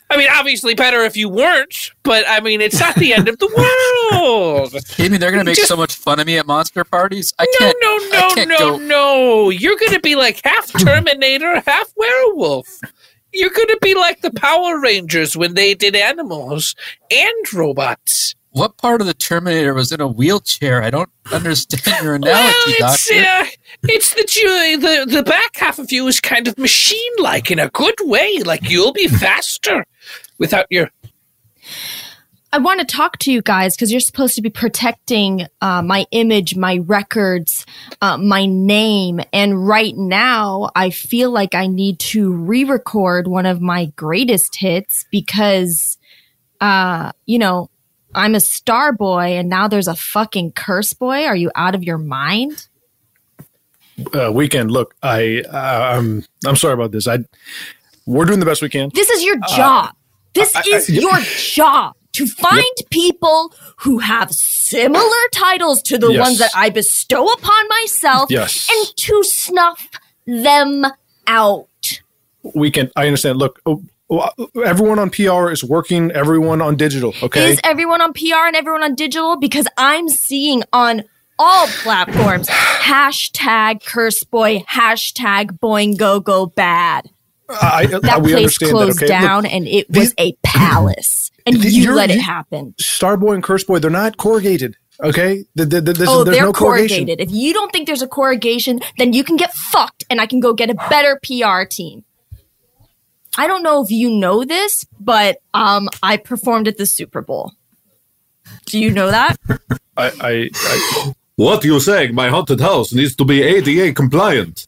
I mean, obviously, better if you weren't, but I mean, it's not the end of the world. *laughs* You mean they're gonna make Just- so much fun of me at monster parties? I No, can't. no, I no, can't no, go- no. You're going to be like half *laughs* Terminator, half werewolf. You're going to be like the Power Rangers when they did animals and robots. What part of the Terminator was in a wheelchair? I don't understand your *laughs* analogy, well, it's doctor. uh, it's that you the the back half of you is kind of machine like in a good way. Like you'll be *laughs* faster without your. I want to talk to you guys because you're supposed to be protecting uh, my image, my records, uh, my name. And right now, I feel like I need to re record one of my greatest hits because, uh, you know, I'm a star boy and now there's a fucking curse boy. Are you out of your mind? Uh, Weeknd. Look, I uh, I'm I'm sorry about this. I we're doing the best we can. This is your Uh, job. This I- I- is your job to find people who have similar titles to the Yes. ones that I bestow upon myself Yes. and to snuff them out. Weeknd. I understand. Look, oh, everyone on PR is working. Everyone on digital. Okay. Is everyone on PR and everyone on digital? Because I'm seeing on all platforms *sighs* hashtag curse boy, hashtag boing go go bad. I, That place closed that. Okay. down Look, and it was a palace. And Th- *clears throat* you let it happen. Starboy and Curse Boy, they're not corrugated. Okay. Th- th- th- this- oh, there's they're no corrugation. corrugated. If you don't think there's a corrugation, then you can get fucked and I can go get a better PR team. I don't know if you know this, but um, I performed at the Super Bowl. Do you know that? *laughs* I, I, I What you saying? My haunted house needs to be ADA compliant.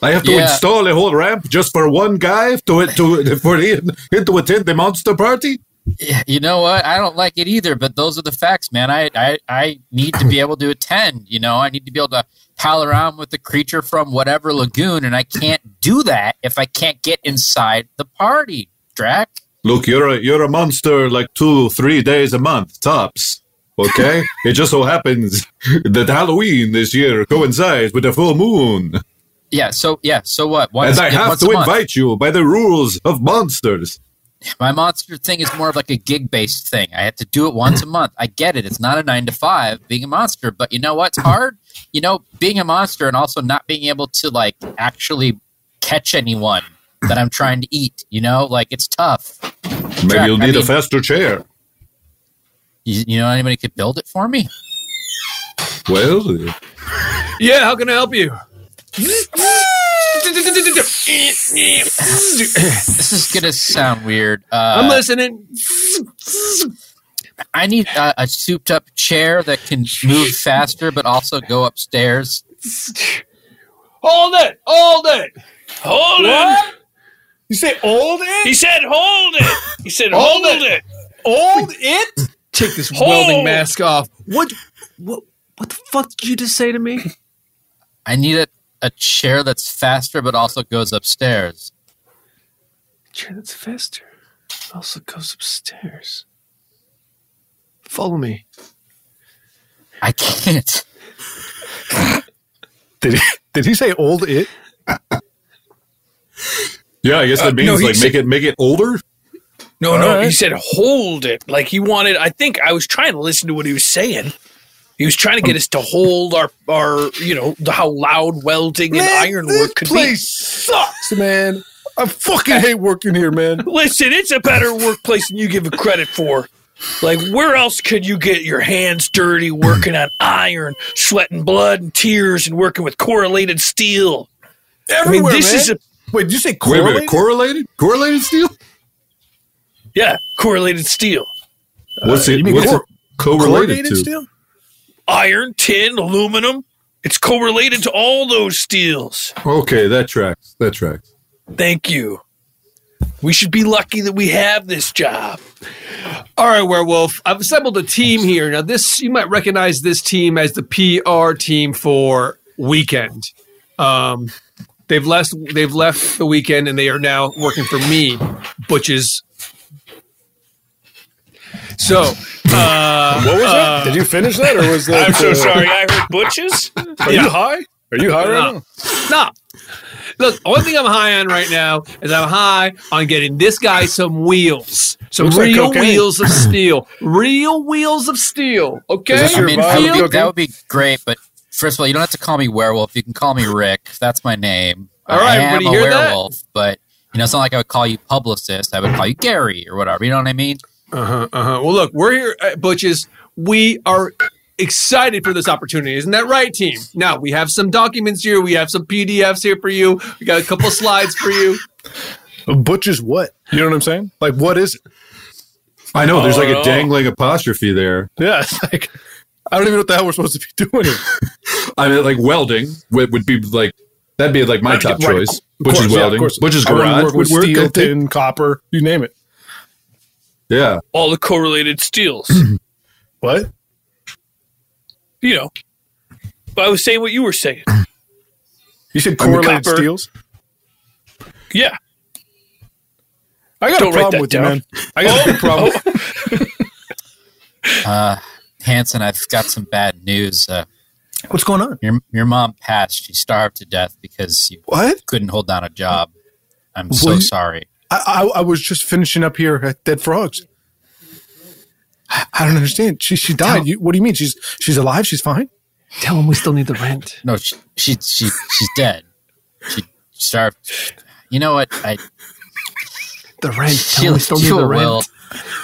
I have to Yeah. install a whole ramp just for one guy to to for him, him to attend the monster party. Yeah, You know what? I don't like it either, but those are the facts, man. I, I, I need to be able to attend. You know, I need to be able to pal around with the creature from whatever lagoon, and I can't do that if I can't get inside the party, Drac. Look, you're a you're a monster like two, three days a month tops. Okay, *laughs* it just so happens that Halloween this year coincides with a full moon, Yeah. So yeah. So what? and I have to invite you by the rules of monsters. My monster thing is more of like a gig based thing. I have to do it once a month. I get it. It's not a nine to five being a monster, but you know what's hard? You know, being a monster and also not being able to like actually catch anyone that I'm trying to eat. You know, like it's tough. Maybe Jack, you'll I need a faster chair. You, you know, anybody could build it for me? Well, Yeah, how can I help you? this is gonna sound weird. Uh, I'm listening. I need a, a souped up chair that can move *laughs* faster, but also go upstairs. Hold it! Hold it! Hold What? it. You say hold it? He said hold it. He said Hold hold, it. it. Old it? Take this Hold. welding mask off. What? What? What the fuck did you just say to me? I need a, a chair that's faster, but also goes upstairs. Chair that's faster. Also goes upstairs. Follow me. I can't. Did he, did he say old it? yeah, I guess that Uh, means no, like said- make it make it older. No, no. All He said hold it. Like he wanted. I think I was trying to listen to what he was saying. He was trying to get us to hold our our you know the, how loud welding and ironwork could this place sucks, man. I fucking hate working here, man. *laughs* Listen, it's a better workplace than you give it credit for. Like where else could you get your hands dirty working on iron, sweating blood and tears, and working with correlated steel? Everywhere, I mean, this man. is a Wait, did you say Wait a correlated? correlated? Correlated steel? yeah correlated steel. What's Uh, it? you mean What's cor- it correlated to? steel? Iron, tin, aluminum. It's correlated to all those steels. Okay, that tracks. That tracks. Thank you. We should be lucky that we have this job. All right, werewolf. I've assembled a team here. Now, this you might recognize this team as the PR team for Weeknd. Um, they've left. They've left the Weeknd, and they are now working for me, Butches. So, uh, What was uh, that? Did you finish that, or was *laughs* that? I'm so uh, sorry. I heard butches. Are you high? Are you high right No. now? No. Look, only thing I'm high on right now is I'm high on getting this guy some wheels, some Looks real cocaine. wheels of *laughs* steel, real wheels of steel. Okay, Is I mean, vibe? that would, be, that would be great, but first of all, you don't have to call me werewolf. You can call me Rick. That's my name. All right, I am a hear that? werewolf, but you know, it's not like I would call you publicist. I would call you Gary or whatever. You know what I mean? Uh huh. Uh huh. Well, look, we're here at Butches. We are excited for this opportunity. Isn't that right, team? Now we have some documents here. We have some PDFs here for you. We got a couple slides for you. Butch is what? You know what I'm saying? Like, what is it? I know there's like Oh, a dangling apostrophe there. Yeah, it's like I don't even know what the hell we're supposed to be doing. Here. *laughs* I mean, like welding would, would be like that'd be like my top right. choice. Of Which course, is welding. course. Which is garage work would with work. Steel, tin, copper, you name it. Yeah. All the correlated steels. *clears throat* What? You know. But I was saying what you were saying. You said I mean, correlated copper. steels? Yeah. I got Don't a problem that with you, man. I got a big problem. *laughs* Uh, Hanson, I've got some bad news. Uh, What's going on? your your mom passed. She starved to death because you What? couldn't hold down a job. I'm so sorry. I, I I was just finishing up here at Dead Frogs. I, I don't understand. She she died. You, what do you mean? She's she's alive. She's fine. Tell him we still need the rent. *laughs* No, she, she she she's dead. She starved. You know what? I The rent. Tell Sheila, him we still need Sheila the will. rent.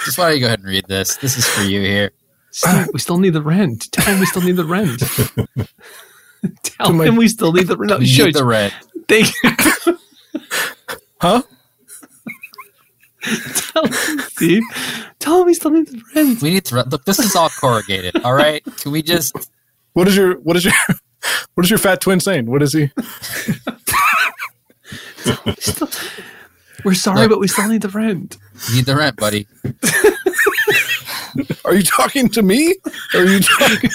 Just why don't you go ahead and read this? This is for you here. Steve, we still need the rent. Tell him we still need the rent. *laughs* Tell To my- him we still need the rent. No, We shush. need the rent. Thank you. Huh? *laughs* Tell him, Steve. Tell him we still need the rent. We need to rent. Look, this is all corrugated. All right. Can we just? What is your what is your *laughs* what is your fat twin saying? What is he? We're sorry, Look. but we still need the rent. Need the rent, buddy. *laughs* Are you talking to me? Or are you talking?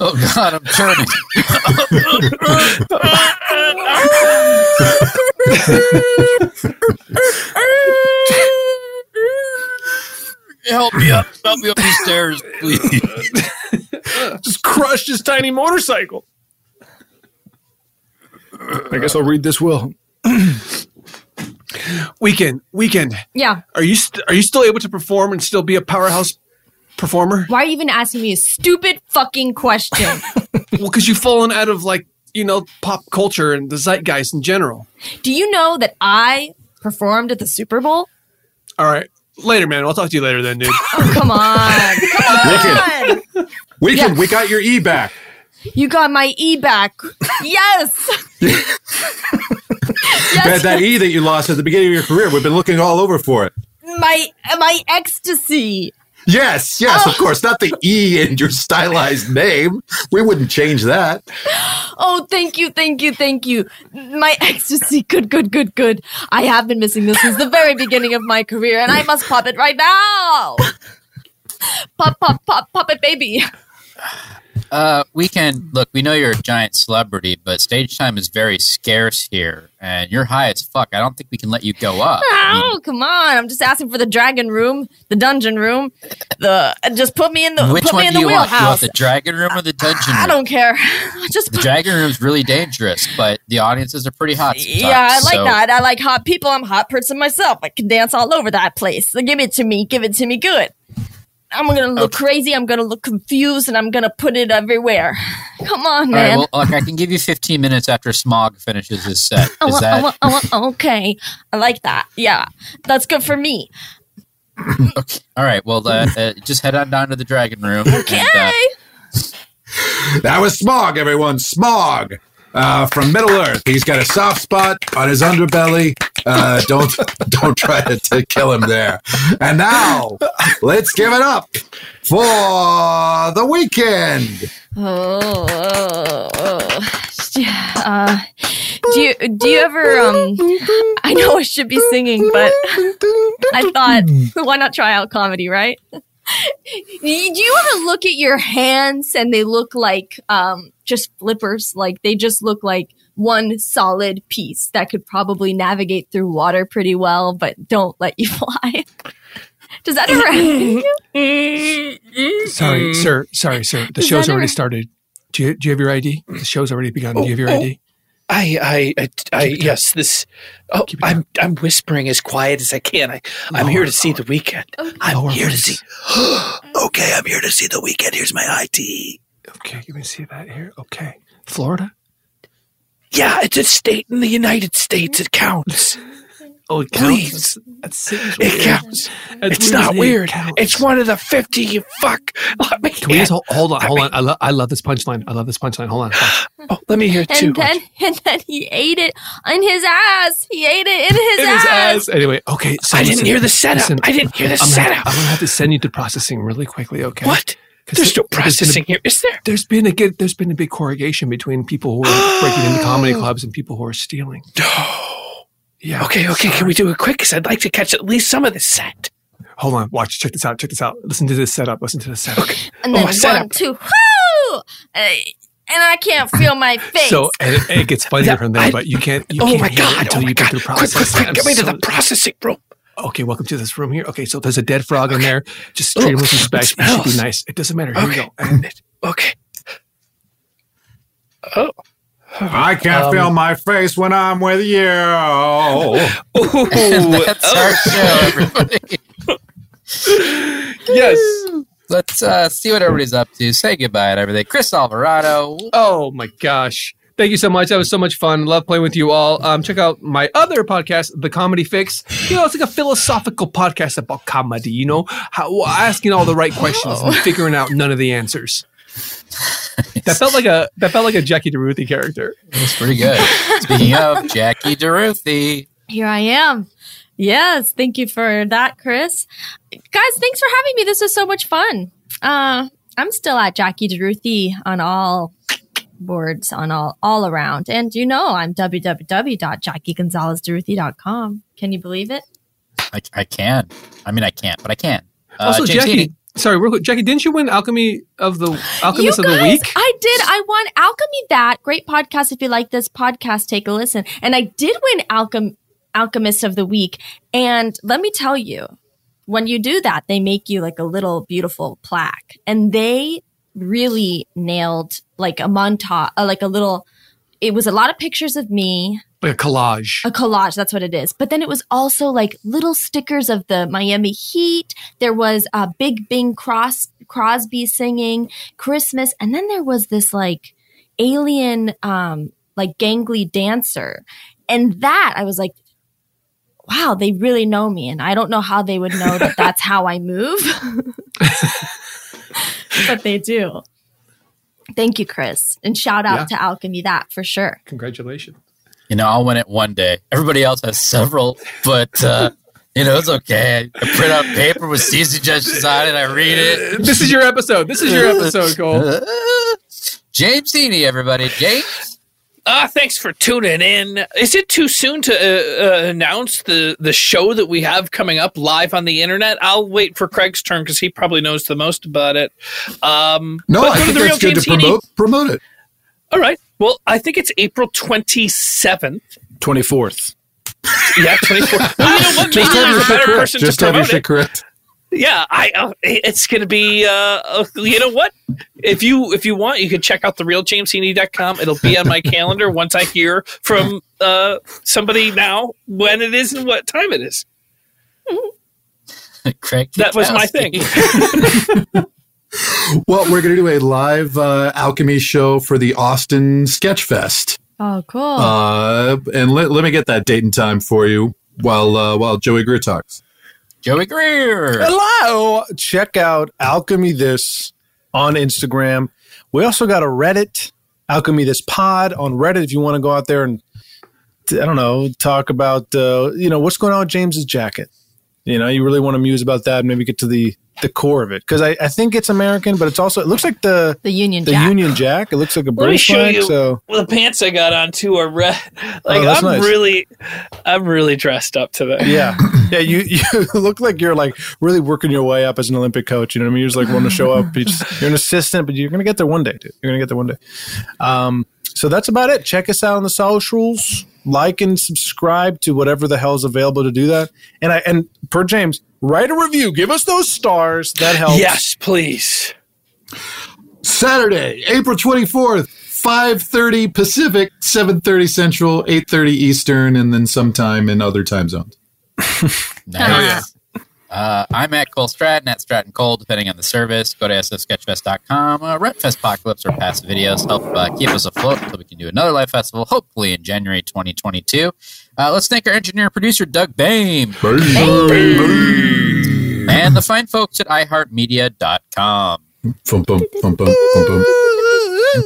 Oh God, I'm turning. Help me up! Help me up these stairs, please. Just crushed his tiny motorcycle. I guess I'll read this will. *clears throat* Weeknd, Weeknd. Yeah. Are you st- are you still able to perform and still be a powerhouse performer? Why are you even asking me a stupid fucking question? *laughs* well, because you've fallen out of like you know pop culture and the zeitgeist in general. Do you know that I performed at the Super Bowl? All right, later, man. I'll talk to you later then, dude. Oh, come on. *laughs* Come on. Weeknd, Yeah. we got your e back. You got my E back. yes. *laughs* That, that e that you lost at the beginning of your career. We've been looking all over for it. My my ecstasy. Yes, yes, of oh. course. Not the e in your stylized name. We wouldn't change that. Oh, thank you, thank you, thank you. My ecstasy. Good, good, good, good. I have been missing this since the very beginning of my career, and I must pop it right now. Pop, pop, pop, pop it, baby. Uh, we can Look, we know you're a giant celebrity, but stage time is very scarce here, and you're high as fuck. I don't think we can let you go up. Oh, come on. I'm just asking for the dragon room, the dungeon room. The just put me in the Which put one me in do the you want? wheelhouse. You want the dragon room or the dungeon I room? don't care. *laughs* Just The dragon room's really dangerous, but the audiences are pretty hot. Yeah, I like so- that. I like hot people. I'm a hot person myself. I can dance all over that place. So give it to me. Give it to me good. I'm gonna look crazy. I'm gonna look confused, and I'm gonna put it everywhere. *laughs* Come on, All right, man. well, look, I can give you 15 minutes after Smaug finishes his set. I *laughs* Is want, I that want, I want, okay, I like that. Yeah, that's good for me. *laughs* okay. all right? Well, uh, uh, just head on down to the dragon room. Okay. And, uh, That was Smaug, everyone. Smaug uh, from Middle Earth. He's got a soft spot on his underbelly. Uh, don't *laughs* don't try to, to kill him there. And now, let's give it up for the Weeknd. Oh, oh, oh. Uh, do you do you ever um? I know I should be singing, but *laughs* I thought why not try out comedy, right? *laughs* do you ever look at your hands and they look like um just flippers? Like they just look like one solid piece that could probably navigate through water pretty well, but don't let you *laughs* fly. Does that ever happen? to you? Sorry, sir. Sorry, sir. The Is show's already ever- started. Do you, do you have your ID? The show's already begun. do you have your oh. ID? I, I, I, I yes, this. Oh, I'm, I'm whispering as quiet as I can. I, I'm here to see the Weeknd. I'm here to see. *gasps* okay, I'm here to see the Weeknd. Here's my ID. Okay, you can see that here. Okay, Florida. Yeah, it's a state in the United States. It counts. *laughs* Oh, it Please. It counts. it's not weird. It's one of the 50. You fuck. *laughs* Let me Can we just hold, hold on? Hold on. I, lo- I love this punchline. I love this punchline. Hold on. *gasps* Oh, let me hear it too. And then, *laughs* and then he ate it in his ass. He ate it in his, In his ass. ass. Anyway, okay. So I didn't hear the setup. listen, I didn't hear the I'm gonna- setup. I'm gonna have to send you to processing really quickly. Okay. What? 'Cause There's no there's been a- processing here, is there? There's been a good, there's been a big corrugation between people who are breaking into *gasps* comedy clubs and people who are stealing. Yeah. Okay, okay. Can we do it quick? Because I'd like to catch at least some of the set. Hold on. Watch. Check this out. Check this out. Listen to this setup. Listen to this setup. Okay. *laughs* And then Oh, set one, up. two, whoo! Hey, And I can't feel my *laughs* face. So and it, it gets funnier *laughs* from there, I- but you can't. You oh can't my hear god! until Oh my you get god! through Quick, quick, processing. quick! I'm Get me to the processing room. Okay, welcome to this room here. Okay, so there's a dead frog in there. Just treat him with Ugh, respect. it You should be nice. It doesn't matter. Here Okay. you go. And Okay. Oh. I can't Um, feel my face when I'm with you. And *laughs* that's our show, *laughs* everybody. yes. Let's uh, see what everybody's up to. Say goodbye to everything. Chris Alvarado. Oh my gosh. Thank you so much. That was so much fun. Love playing with you all. Um, check out my other podcast, The Comedy Fix. You know, it's like a philosophical podcast about comedy, you know, how asking all the right questions and figuring out none of the answers. That felt like a that felt like a Jackie DeRuthi character. That's pretty good. *laughs* Speaking of Jackie DeRuthi, Here I am. Yes, thank you for that, Chris. Guys, thanks for having me. This was so much fun. Uh, I'm still at Jackie DeRuthi on all boards on all all around. And you know, I'm www.jackiegonzalezduruthi.com. Can you believe it? I, I can. I mean, I can't, but I can. Uh, also, James Jackie, Heaney. Sorry, real quick, Jackie, didn't you win Alchemy of the Alchemist of the Week? I did. I won Alchemy That. Great podcast. If you like this podcast, take a listen. And I did win Alchem- Alchemist of the Week. And let me tell you, when you do that, they make you like a little beautiful plaque. And they really nailed like a montage, uh, like a little, it was a lot of pictures of me, Like a collage. a collage that's what it is. But then it was also like little stickers of the miami heat. There was uh, big bing Cross, crosby singing christmas. And then there was this like alien um like gangly dancer. And that i was like wow they really know me. And i don't know how they would know that *laughs* that's how i move. *laughs* But they do. Thank you chris. And shout out Yeah. to alchemy that for sure. Congratulations. You know, I'll win it one day. Everybody else has several, but uh, *laughs* you know, it's okay. I print out paper with season judges on it. I read it. This is your episode. This is your episode, Cole. *laughs* James Heaney, everybody. James. Uh, thanks for tuning in. Is it too soon to uh, uh, announce the, the show that we have coming up live on the internet? I'll wait for Craig's turn because he probably knows the most about it. Um, No, but I go think The that's good to James Heaney- promote. Promote it. All right. Well, I think it's April 27th. 24th. Yeah, 24th. *laughs* well, you know what? Just Maybe have your I'm a better correct. person Just to have your shit it. correct. Yeah, I. Uh, it's going to be. Uh, uh, you know what? If you if you want, you can check out therealjamesheaney.com. It'll be on my *laughs* calendar once I hear from uh, somebody now when it is and what time it is. *laughs* Craig. That was my thing. Well, we're going to do a live uh, alchemy show for the Austin Sketch Fest. oh cool Uh, and let, let me get that date and time for you while uh, while Joey Greer talks. Joey Greer. Hello. Check out Alchemy This on Instagram. We also got a Reddit, Alchemy This Pod on Reddit. If you want to go out there and I don't know, talk about uh, you know what's going on with James's jacket. You know, you really want to muse about that and maybe get to the the core of it because I, I think it's American, but it's also it looks like the the Union the Jack. Union Jack. It looks like a Let British show flag. you. So Well, the pants I got on too are red. Like Oh, that's I'm nice. really, I'm really dressed up today. yeah, yeah. You *laughs* you look like you're like really working your way up as an Olympic coach. You know what I mean? You're just like want to show up. You just, you're an assistant, but you're gonna get there one day. Dude. You're gonna get there one day. Um, so that's about it. Check us out on the socials. Like and subscribe to whatever the hell is available to do that. And I and per James, write a review. Give us those stars. That helps. Yes, please. Saturday, April 24th, 5.30 Pacific, 7.30 Central, 8.30 Eastern, and then sometime in other time zones. *laughs* Oh, nice. Uh, I'm at Cole Stratton, at Stratton Cole, depending on the service. Go to sfsketchfest.com. Uh, Rentfest Apocalypse or past videos help uh, keep us afloat until we can do another live festival, hopefully in January 2022. Uh, let's thank our engineer and producer, Doug Bame. And the fine folks at iHeartMedia.com.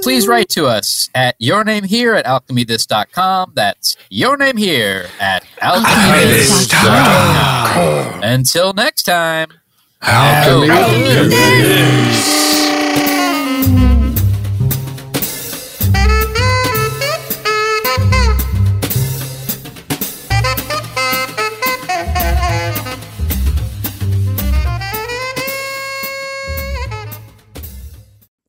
Please write to us at your name here at alchemythis.com. That's your name here at alchemythis.com. Until next time.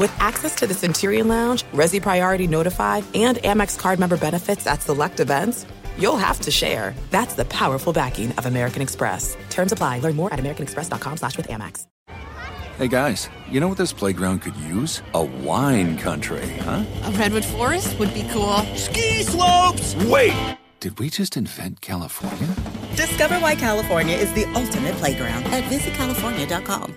With access to the Centurion Lounge, Resy Priority Notified, and Amex card member benefits at select events, you'll have to share. That's the powerful backing of American Express. Terms apply. Learn more at americanexpress.com slash with Amex. Hey guys, you know what this playground could use? A wine country, huh? A redwood forest would be cool. Ski slopes! Wait! Did we just invent California? Discover why California is the ultimate playground at visitcalifornia.com.